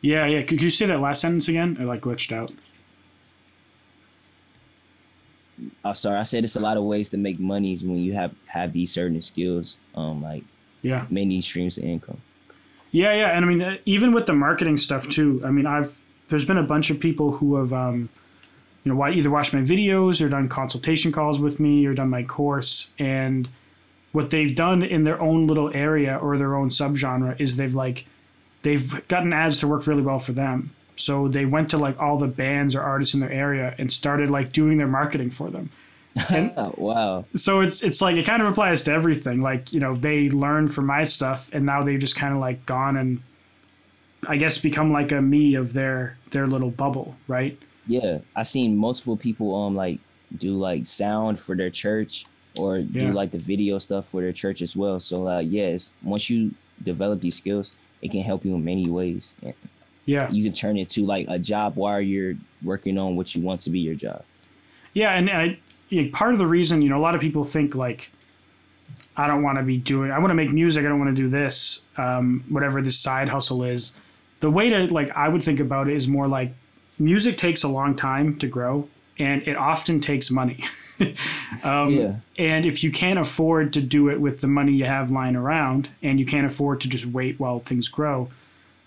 yeah, yeah. Could you say that last sentence again? It like glitched out. Oh, sorry. I said it's a lot of ways to make monies when you have have these certain skills. Um, like Yeah. many streams of income. Yeah, yeah, and I mean, uh, even with the marketing stuff too. I mean, I've there's been a bunch of people who have, um, you know, either watched my videos or done consultation calls with me or done my course, and what they've done in their own little area or their own subgenre is they've like they've gotten ads to work really well for them. So they went to like all the bands or artists in their area and started like doing their marketing for them. And- Oh, wow. so it's it's like it kind of applies to everything. Like you know, they learned from my stuff, and now they've just kind of like gone and I guess become like a me of their their little bubble, right? Yeah, I seen multiple people um like do like sound for their church or Yeah. do like the video stuff for their church as well. So uh yeah, once you develop these skills, it can help you in many ways. Yeah, you can turn it to like a job while you're working on what you want to be your job. yeah, and I you know, part of the reason you know a lot of people think like I don't want to be doing I want to make music, I don't want to do this, um, whatever this side hustle is. The way to like I would think about it is more like music takes a long time to grow, and it often takes money. um, Yeah. And if you can't afford to do it with the money you have lying around, and you can't afford to just wait while things grow,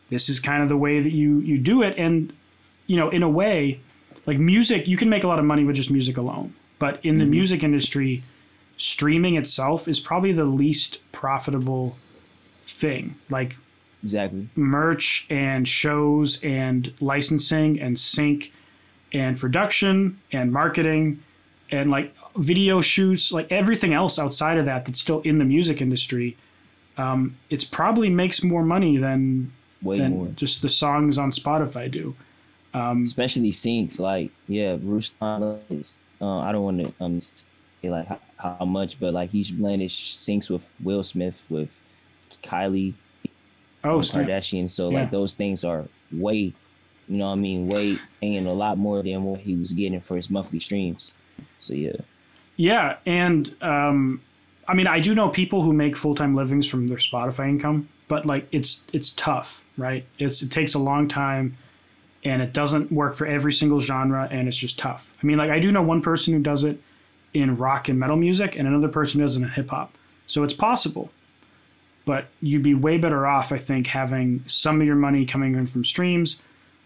this is kind of the way that you you do it. And you know, in a way, like music, you can make a lot of money with just music alone. But in the music industry, streaming itself is probably the least profitable thing. Like Exactly. merch and shows and licensing and sync and production and marketing and like video shoots, like everything else outside of that that's still in the music industry, um, it's probably makes more money than Way than more. just the songs on Spotify do. Especially syncs, like yeah, is uh, I don't want to um say like how, how much, but like he's blended syncs with Will Smith with Kylie Oh. Kardashian. So Yeah. like those things are way, you know what I mean, way paying a lot more than what he was getting for his monthly streams. So yeah. Yeah, and um, I mean, I do know people who make full time livings from their Spotify income, but like it's it's tough, right? It's it takes a long time, and it doesn't work for every single genre, and it's just tough. I mean, like I do know one person who does it in rock and metal music, and another person who does it in hip hop. So it's possible, but you'd be way better off, I think, having some of your money coming in from streams,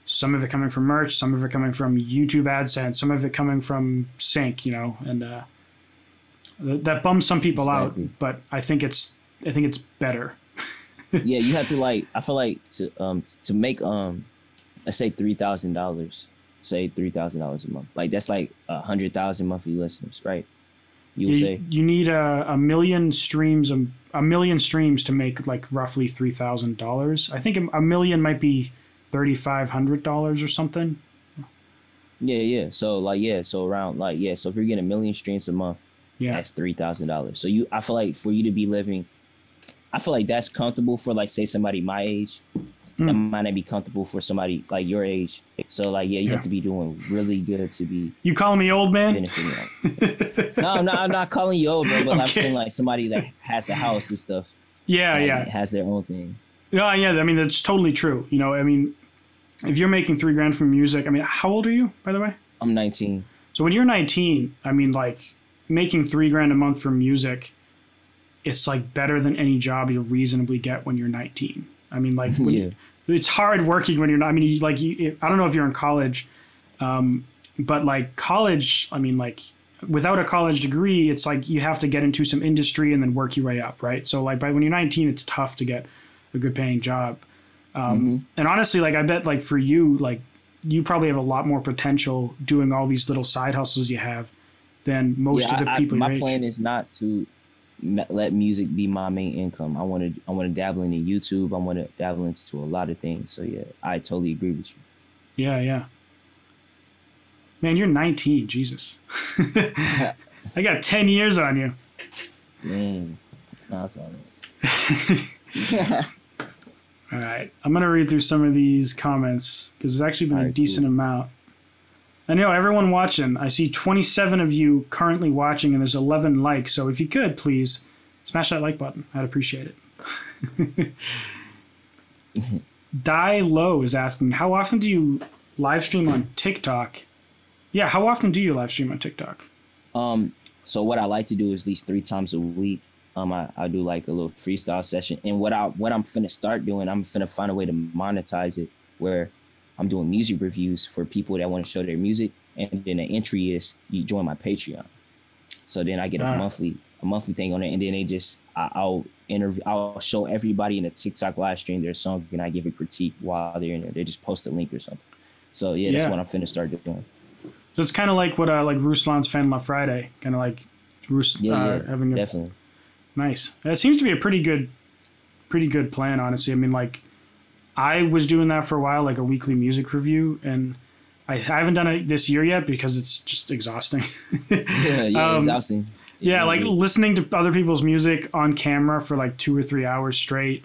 some of it coming from merch, some of it coming from YouTube AdSense, some of it coming from Sync, you know, and uh, th- that bums some people Exactly. out. But I think it's I think it's better. yeah, you have to like I feel like to um to make um let's say three thousand dollars, say three thousand dollars a month. Like that's like a hundred thousand monthly listeners, right? You You, say you need a, a million streams, a, a million streams to make like roughly three thousand dollars. I think a, a million might be thirty five hundred dollars or something. Yeah, yeah. So like yeah, so around like yeah, so if you're getting a million streams a month, Yeah, that's three thousand dollars. So you I feel like for you to be living I feel like that's comfortable for like say somebody my age. That Mm. might not be comfortable for somebody like your age. So like yeah, you Yeah. have to be doing really good to be you calling me old man? no, I'm not, I'm not calling you old, bro, but I'm saying like somebody that has a house and stuff. yeah, like, yeah. Has their own thing. Yeah, yeah. I mean, that's totally true. You know, I mean, if you're making three grand from music, I mean, how old are you, by the way? I'm 19. So when you're 19, I mean, like making three grand a month from music, it's like better than any job you'll reasonably get when you're 19. I mean, like Yeah. it's hard working when you're not. I mean, you, like you, I don't know if you're in college, um, but like college, I mean, like without a college degree, it's like you have to get into some industry and then work your way up, right? So like by when you're 19, it's tough to get a good paying job. Um, And honestly, like I bet, like for you, like you probably have a lot more potential doing all these little side hustles you have than most yeah, of the I- I- people. my plan is not to let music be my main income. I want to I want to dabble into YouTube. I want to dabble into a lot of things. So yeah, I totally agree with you. Yeah, yeah. Man, you're 19. Jesus. I got 10 years on you. Man, nah, it's all All right. I'm going to read through some of these comments because there's actually been a decent cool. amount. I know everyone watching. I see 27 of you currently watching, and there's 11 likes. So if you could, please smash that like button. I'd appreciate it. Die Low is asking, how often do you live stream on TikTok? Yeah, how often do you live stream on TikTok? Um, so what I like to do is at least three times a week. Um, I, I do like a little freestyle session, and what I what I'm finna start doing, I'm finna find a way to monetize it where I'm doing music reviews for people that want to show their music, and then the entry is you join my Patreon. So then I get a monthly a monthly thing on it, and then they just I, I'll interview I'll show everybody in a TikTok live stream their song, and I give a critique while they're in there. They just post a link or something. So yeah, that's Yeah. what I'm finna start doing. So it's kind of like what uh, like Ruslan's Fan La Friday, kind of like Rus- Yeah, uh, yeah, having a definitely. Nice. That seems to be a pretty good, pretty good plan. Honestly, I mean, like, I was doing that for a while, like a weekly music review, and I, I haven't done it this year yet because it's just exhausting. Yeah, yeah, Um, exhausting. yeah, like listening to other people's music on camera for like two or three hours straight.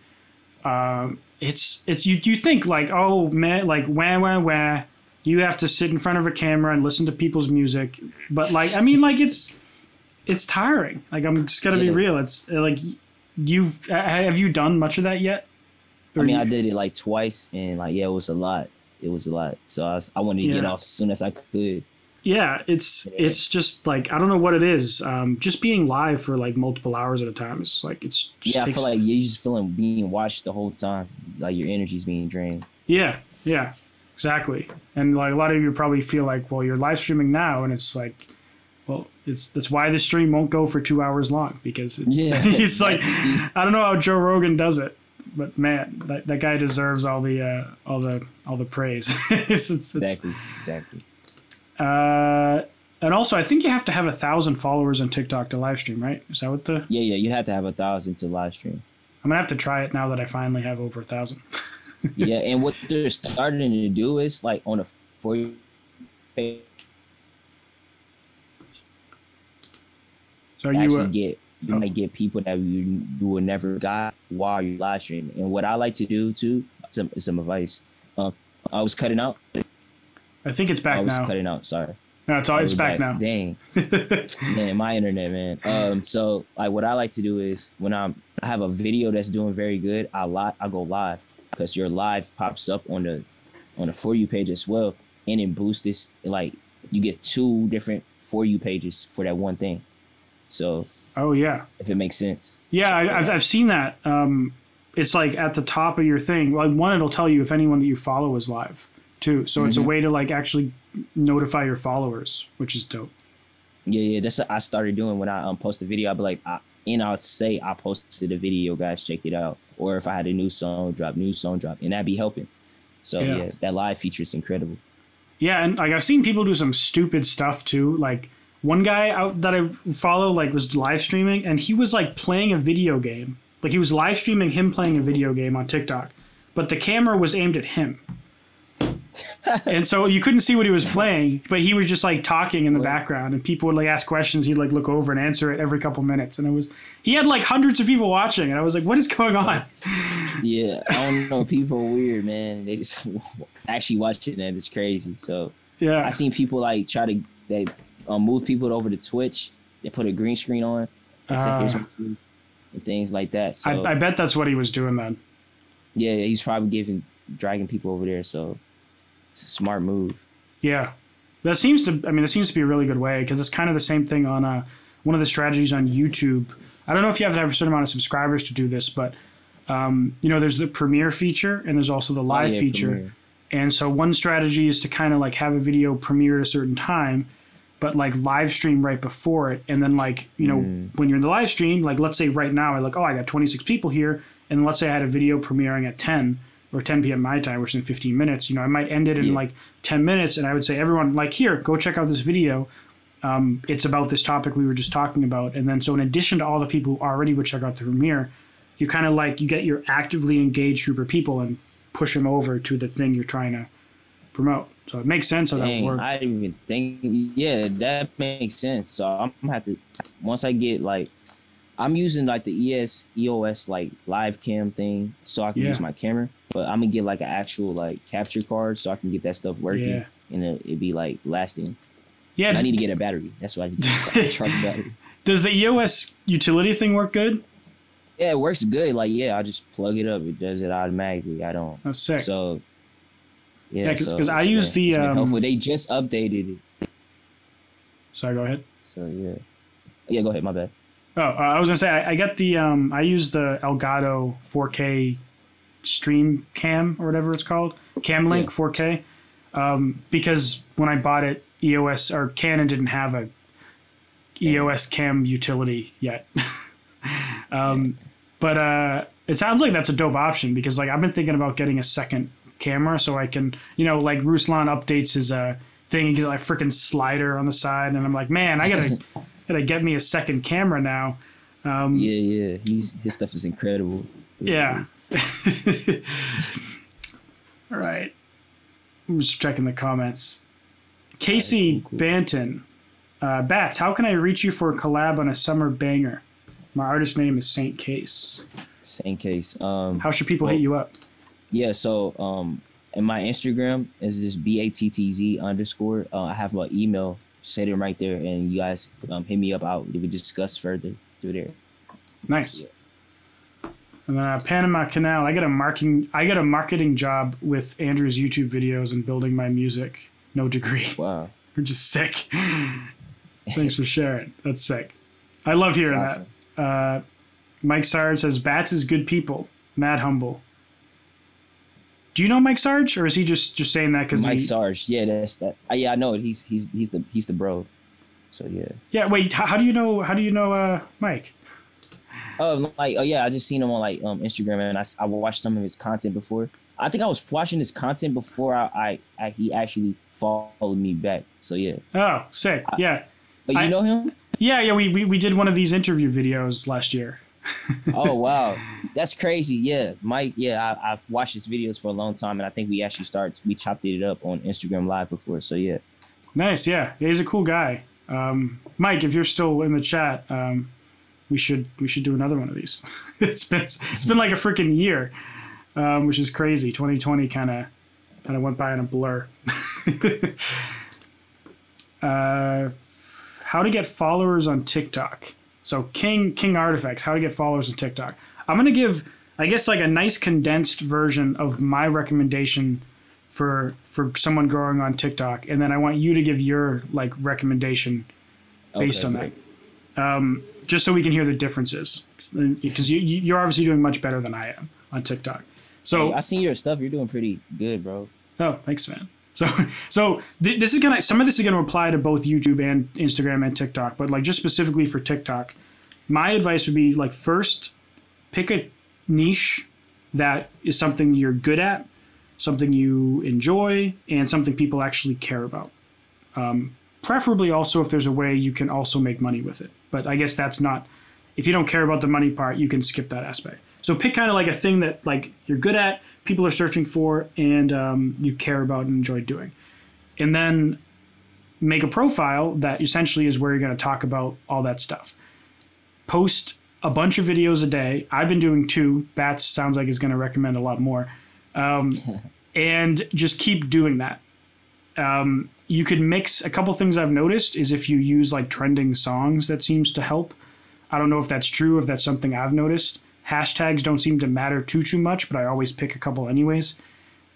Um, it's it's you you think like oh man like wah wah wah you have to sit in front of a camera and listen to people's music but like I mean like it's it's tiring like I'm just gonna be real it's like you've have you done much of that yet I mean, I did it like twice, and like, yeah, it was a lot. It was a lot. So I, was, I wanted to get off as soon as I could. yeah it's Yeah. it's just like I don't know what it is um, just being live for like multiple hours at a time is like it's just yeah, I feel like you're just feeling being watched the whole time. Like your energy's being drained. Yeah, yeah, exactly. And like a lot of you probably feel like, well, you're live streaming now, and it's like, well, it's that's why the stream won't go for two hours long because it's Yeah, he's like. I don't know how Joe Rogan does it, but man, that, that guy deserves all the uh, all the all the praise. it's, it's, Exactly, exactly. uh, and also, I think you have to have a thousand followers on TikTok to live stream, right? Is that what the? Yeah, yeah, you have to have a thousand to live stream. I'm gonna have to try it now that I finally have over a thousand. yeah, and what they're starting to do is like on a for you page, So are you actually Uh, get you might get people that you you would never got while you're live streaming. And what I like to do too, some some advice. Um, I was cutting out. I think it's I back was now. cutting out. Sorry. No, it's all, it's was back now. Dang. man, my internet, man. Um, so like what I like to do is when I'm I have a video that's doing very good, I live I go live because your live pops up on the on the for you page as well, and it boosts this like you get two different for you pages for that one thing. So Oh yeah. if it makes sense, Yeah, I, I've, I've seen that. Um, it's like at the top of your thing. Like one, it'll tell you if anyone that you follow is live too. So it's a Mhm. way to like actually notify your followers, which is dope. yeah, yeah, that's what I started doing when I um post a video. I'd be like, I, and I'll say I posted a video, guys, check it out. Or if I had a new song drop, new song drop, and that'd be helping. So Yeah. yeah, that live feature is incredible. Yeah, and like I've seen people do some stupid stuff too. Like one guy out that I follow like was live streaming, and he was like playing a video game. Like he was live streaming him playing a video game on TikTok, but the camera was aimed at him. and so you couldn't see what he was playing, but he was just like talking in the background, and people would like ask questions. He'd like look over and answer it every couple minutes, and it was he had like hundreds of people watching, and I was like, "What is going on?" Yeah, I don't know. People are weird, man. They just actually watching that. It's crazy. So Yeah, I seen people like try to they um, move people over to Twitch. They put a green screen on. and Uh, what you do," and things like that. So I, I bet that's what he was doing then. yeah, he's probably giving dragging people over there. So it's a smart move. Yeah, that seems to. I mean, that seems to be a really good way because it's kind of the same thing on uh, one of the strategies on YouTube. I don't know if you have to have a certain amount of subscribers to do this, but um, you know, there's the premiere feature and there's also the live Oh, yeah, feature. Premiere. And so one strategy is to kind of like have a video premiere at a certain time, but like live stream right before it. And then like, you know, Mm. when you're in the live stream, like let's say right now I like, oh, I got 26 people here. And let's say I had a video premiering at 10 or 10 p.m. my time, which is in 15 minutes. You know, I might end it in Yeah. like 10 minutes and I would say, everyone, like, here, go check out this video. um, it's about this topic we were just talking about. And then, so in addition to all the people who already would check out the premiere, you kind of like you get your actively engaged group of people and push them over to the thing you're trying to promote. So it makes sense how Dang, that works. I didn't even think. Yeah, that makes sense. So I'm gonna have to once I get like, I'm using like the ES EOS like live cam thing, so I can Yeah. use my camera. But I'm gonna get like an actual like capture card, so I can get that stuff working, Yeah. and it, it be like lasting. yeah. I need to get a battery. That's what I need. To charge the battery. Does the EOS utility thing work good? Yeah, it works good. Like yeah, I just plug it up. It does it automatically. I don't. That's sick. So. Yeah, Yeah, 'cause- so I use the, um, helpful. They just updated it. Sorry, go ahead. So yeah. Yeah, go ahead. My bad. Oh, uh, I was gonna say I, I got the um, I use the Elgato 4K stream cam or whatever it's called, Cam Link Yeah. 4K, um, because when I bought it, EOS or Canon didn't have a EOS cam utility yet. um, but uh, it sounds like that's a dope option because like I've been thinking about getting a second camera so I can you know like Ruslan updates his uh, thing, he gets like freaking slider on the side, and I'm like, man, I gotta gotta get me a second camera now. Um, Yeah, yeah. He's his stuff is incredible. yeah. All right. I'm just checking the comments. Casey cool, cool. Banton. Uh, Battz, how can I reach you for a collab on a summer banger? My artist name is Saint Case. Saint case. Um How should people Well- hit you up? Yeah, so um in my Instagram is this B A T T Z underscore. Uh, I have my email set it right there and you guys um hit me up out. We discuss further through there. Nice. Yeah. And then uh, Panama Canal. I got a marketing. I got a marketing job with Andrew's YouTube videos and building my music. No degree. Wow. We're just sick. Thanks for sharing. That's sick. I love hearing That's that. Uh, Mike Sarge says Battz is good people, mad humble. Do you know Mike Sarge, or is he just just saying that because Mike he? Sarge. Yeah, that's that. Uh, yeah, I know. He's he's he's the he's the bro. So yeah. Yeah. Wait. How, how do you know? How do you know uh, Mike? Oh, like oh yeah, I just seen him on like um Instagram and I I watched some of his content before. I think I was watching his content before I, I, I he actually followed me back. So yeah, Oh, sick. Yeah. but you I- know him? Yeah. Yeah. We, we we did one of these interview videos last year. Oh wow, that's crazy. Yeah, Mike. Yeah, I, I've watched his videos for a long time, and I think we actually started we chopped it up on Instagram Live before. So yeah, Nice. Yeah. yeah he's a cool guy. Um, Mike, if you're still in the chat, um, we should we should do another one of these. it's been it's been like a freaking year, um, which is crazy. 2020 kind of kind of went by in a blur. uh, how to get followers on TikTok. So King King Artifacts, how to get followers on TikTok. I'm gonna give, I guess, like a nice condensed version of my recommendation for for someone growing on TikTok, and then I want you to give your like recommendation based Okay, on great. that, um, just so we can hear the differences, because you, you- you're obviously doing much better than I am on TikTok. So Hey, I see your stuff. You're doing pretty good, bro. Oh, thanks, man. So, so th- this is gonna some of this is gonna apply to both YouTube and Instagram and TikTok, but like just specifically for TikTok, my advice would be like first, pick a niche that is something you're good at, something you enjoy, and something people actually care about. Um, preferably also if there's a way you can also make money with it. But I guess that's not. If you don't care about the money part, you can skip that aspect. So pick kind of like a thing that like you're good at, people are searching for, and um, you care about and enjoy doing, and then make a profile that essentially is where you're going to talk about all that stuff. Post a bunch of videos a day. I've been doing two. Battz sounds like is going to recommend a lot more, um, and just keep doing that. Um, you could mix a couple things I've noticed is if you use like trending songs, that seems to help. I don't know if that's true, if that's something I've noticed. Hashtags don't seem to matter too too much, but I always pick a couple anyways.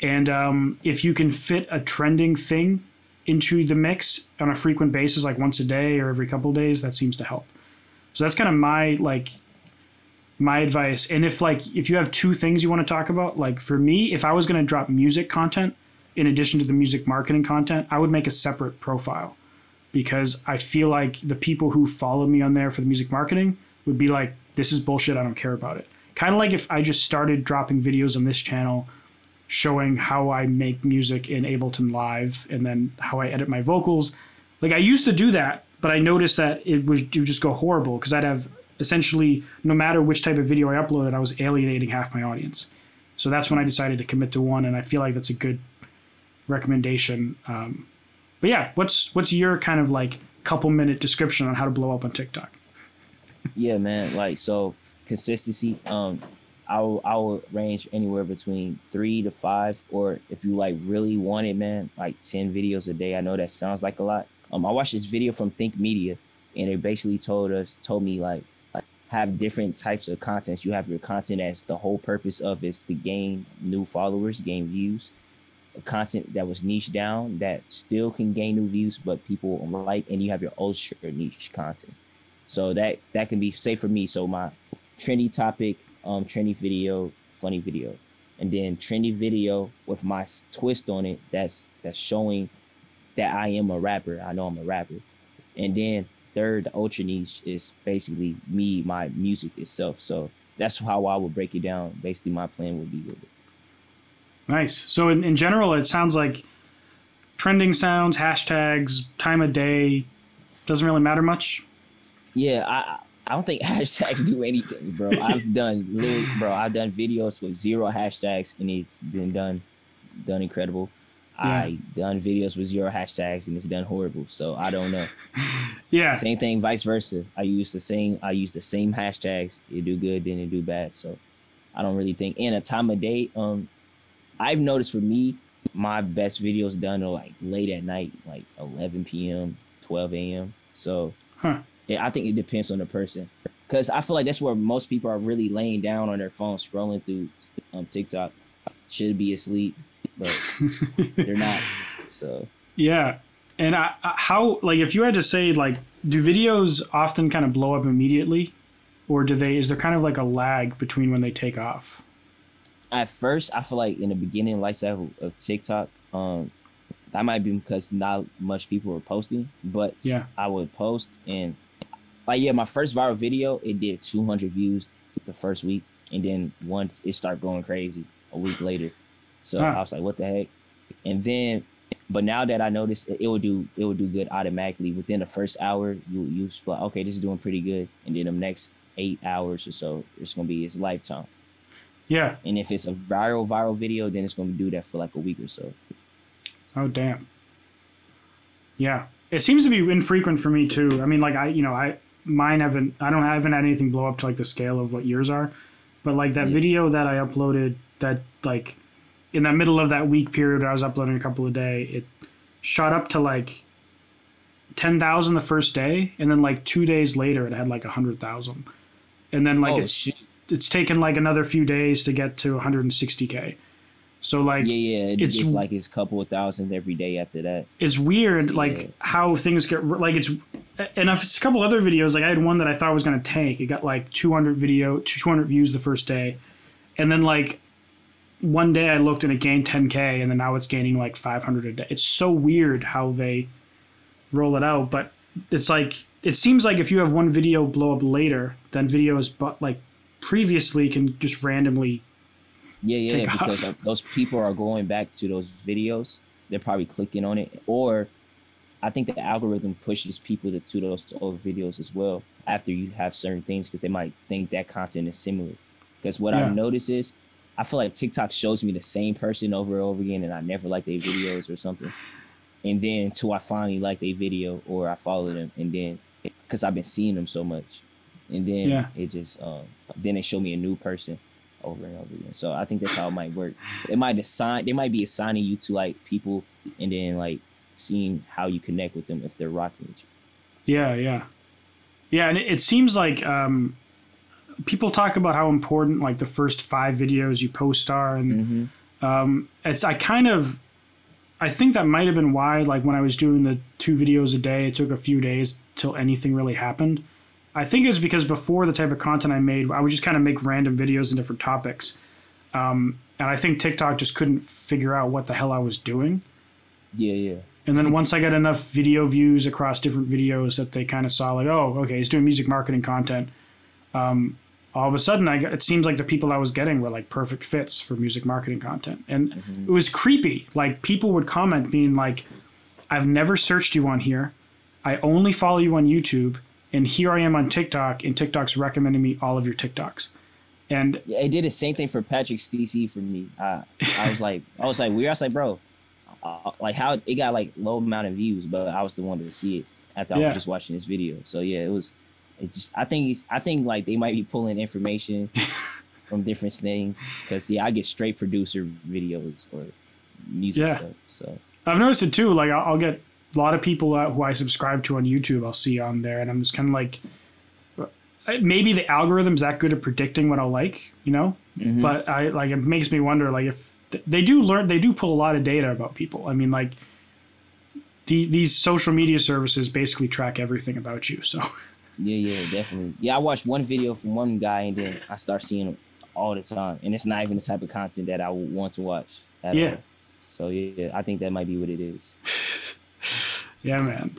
And um, if you can fit a trending thing into the mix on a frequent basis, like once a day or every couple days, that seems to help. So that's kind of my like my advice. And if like if you have two things you want to talk about, like for me, if I was going to drop music content in addition to the music marketing content, I would make a separate profile because I feel like the people who follow me on there for the music marketing would be like, this is bullshit. I don't care about it. Kind of like if I just started dropping videos on this channel showing how I make music in Ableton Live and then how I edit my vocals. Like I used to do that, but I noticed that it would, it would just go horrible because I'd have essentially no matter which type of video I uploaded, I was alienating half my audience. So that's when I decided to commit to one, and I feel like that's a good recommendation. Um, but yeah, what's what's your kind of like couple minute description on how to blow up on TikTok? Yeah, man. Like so, consistency. Um, I will I will range anywhere between three to five, or if you like really want it, man, like ten videos a day. I know that sounds like a lot. Um, I watched this video from Think Media, and it basically told us told me like have different types of contents. You have your content as the whole purpose of is to gain new followers, gain views. Content that was niche down that still can gain new views, but people like, and you have your ultra niche content. So that that can be safe for me. So my trendy topic, um, trendy video, funny video, and then trendy video with my twist on it. That's that's showing that I am a rapper. I know I'm a rapper, and then third, the ultra niche is basically me, my music itself. So that's how I would break it down. Basically, my plan would be with it. Nice. So in, in general, it sounds like trending sounds, hashtags, time of day doesn't really matter much. Yeah, I I don't think hashtags do anything, bro. I've done bro. I've done videos with zero hashtags, and it's been done done incredible. Yeah. I done videos with zero hashtags and it's done horrible. So I don't know. yeah. Same thing, vice versa. I use the same I use the same hashtags. It do good, then it do bad. So I don't really think in a time of day, um I've noticed for me, my best videos done are like late at night, like 11 p.m., 12 a.m. So huh. Yeah, I think it depends on the person. Cause I feel like that's where most people are really laying down on their phone, scrolling through um, TikTok. Should be asleep but they're not. So yeah, and I, how like if you had to say like, do videos often kind of blow up immediately, or do they? Is there kind of like a lag between when they take off? At first, I feel like in the beginning life cycle of TikTok, um, that might be because not much people were posting, but yeah, I would post and like yeah, my first viral video it did 200 views the first week, and then once it started going crazy a week later, so huh. I was like, what the heck? And then, but now that I noticed it, it would do it would do good automatically within the first hour. You you like, okay, this is doing pretty good, and then the next eight hours or so, it's gonna be its lifetime. Yeah. And if it's a viral viral video, then it's gonna do that for like a week or so. Oh damn. Yeah, it seems to be infrequent for me too. I mean, like I, you know, I mine haven't. I don't I haven't had anything blow up to like the scale of what yours are, but like that yeah. video that I uploaded that like in the middle of that week period I was uploading a couple a day, it shot up to like ten thousand the first day, and then like two days later it had like a hundred thousand, and then like oh, it's shit. it's taken like another few days to get to 160k. So like yeah yeah it it's like it's a couple of thousand every day after that. It's weird so, like yeah. how things get like it's and a couple other videos like I had one that I thought was gonna tank. It got like 200 video 200 views the first day, and then like one day I looked and it gained 10k, and then now it's gaining like 500 a day. It's so weird how they roll it out, but it's like it seems like if you have one video blow up later, then videos but like previously can just randomly. Yeah, yeah, because off. those people are going back to those videos. They're probably clicking on it, or I think the algorithm pushes people to, to those old videos as well after you have certain things because they might think that content is similar. Because what yeah. I've noticed is I feel like TikTok shows me the same person over and over again, and I never like their videos or something. And then until I finally like their video or I follow them, and then because I've been seeing them so much, and then yeah. it just um, then they show me a new person over and over again. So I think that's how it might work. It might assign they might be assigning you to like people, and then like seeing how you connect with them if they're rocking with you. Yeah, yeah, yeah, and it, it seems like um, people talk about how important like the first five videos you post are, and mm-hmm. um, it's I kind of I think that might have been why like when I was doing the two videos a day, it took a few days till anything really happened. I think it's because before the type of content I made, I would just kind of make random videos on different topics. Um, and I think TikTok just couldn't figure out what the hell I was doing. Yeah, yeah. And then once I got enough video views across different videos that they kind of saw, like, oh, okay, he's doing music marketing content. Um, all of a sudden I got, it seems like the people I was getting were like perfect fits for music marketing content. And mm-hmm. it was creepy. Like people would comment being like, I've never searched you on here. I only follow you on YouTube, and here I am on TikTok, and TikTok's recommending me all of your TikToks. And yeah, it did the same thing for Patrick CC for me. I, I was like, I was like weird. I was like, bro, uh, like how it got like low amount of views, but I was the one to see it after yeah. I was just watching this video. So yeah, it was. It just I think it's, I think like they might be pulling information from different things because yeah, I get straight producer videos or music yeah. stuff. So I've noticed it too. Like I'll, I'll get a lot of people uh, who I subscribe to on YouTube. I'll see on there, and I'm just kind of like, uh, maybe the algorithm's that good at predicting what I'll like, you know. Mm-hmm. But I like it makes me wonder like if they do learn, they do pull a lot of data about people. I mean, like these these social media services basically track everything about you. So. Yeah, yeah, definitely. Yeah, I watched one video from one guy, and then I start seeing all the time, and it's not even the type of content that I would want to watch. yeah. All. So yeah, I think that might be what it is. yeah, man.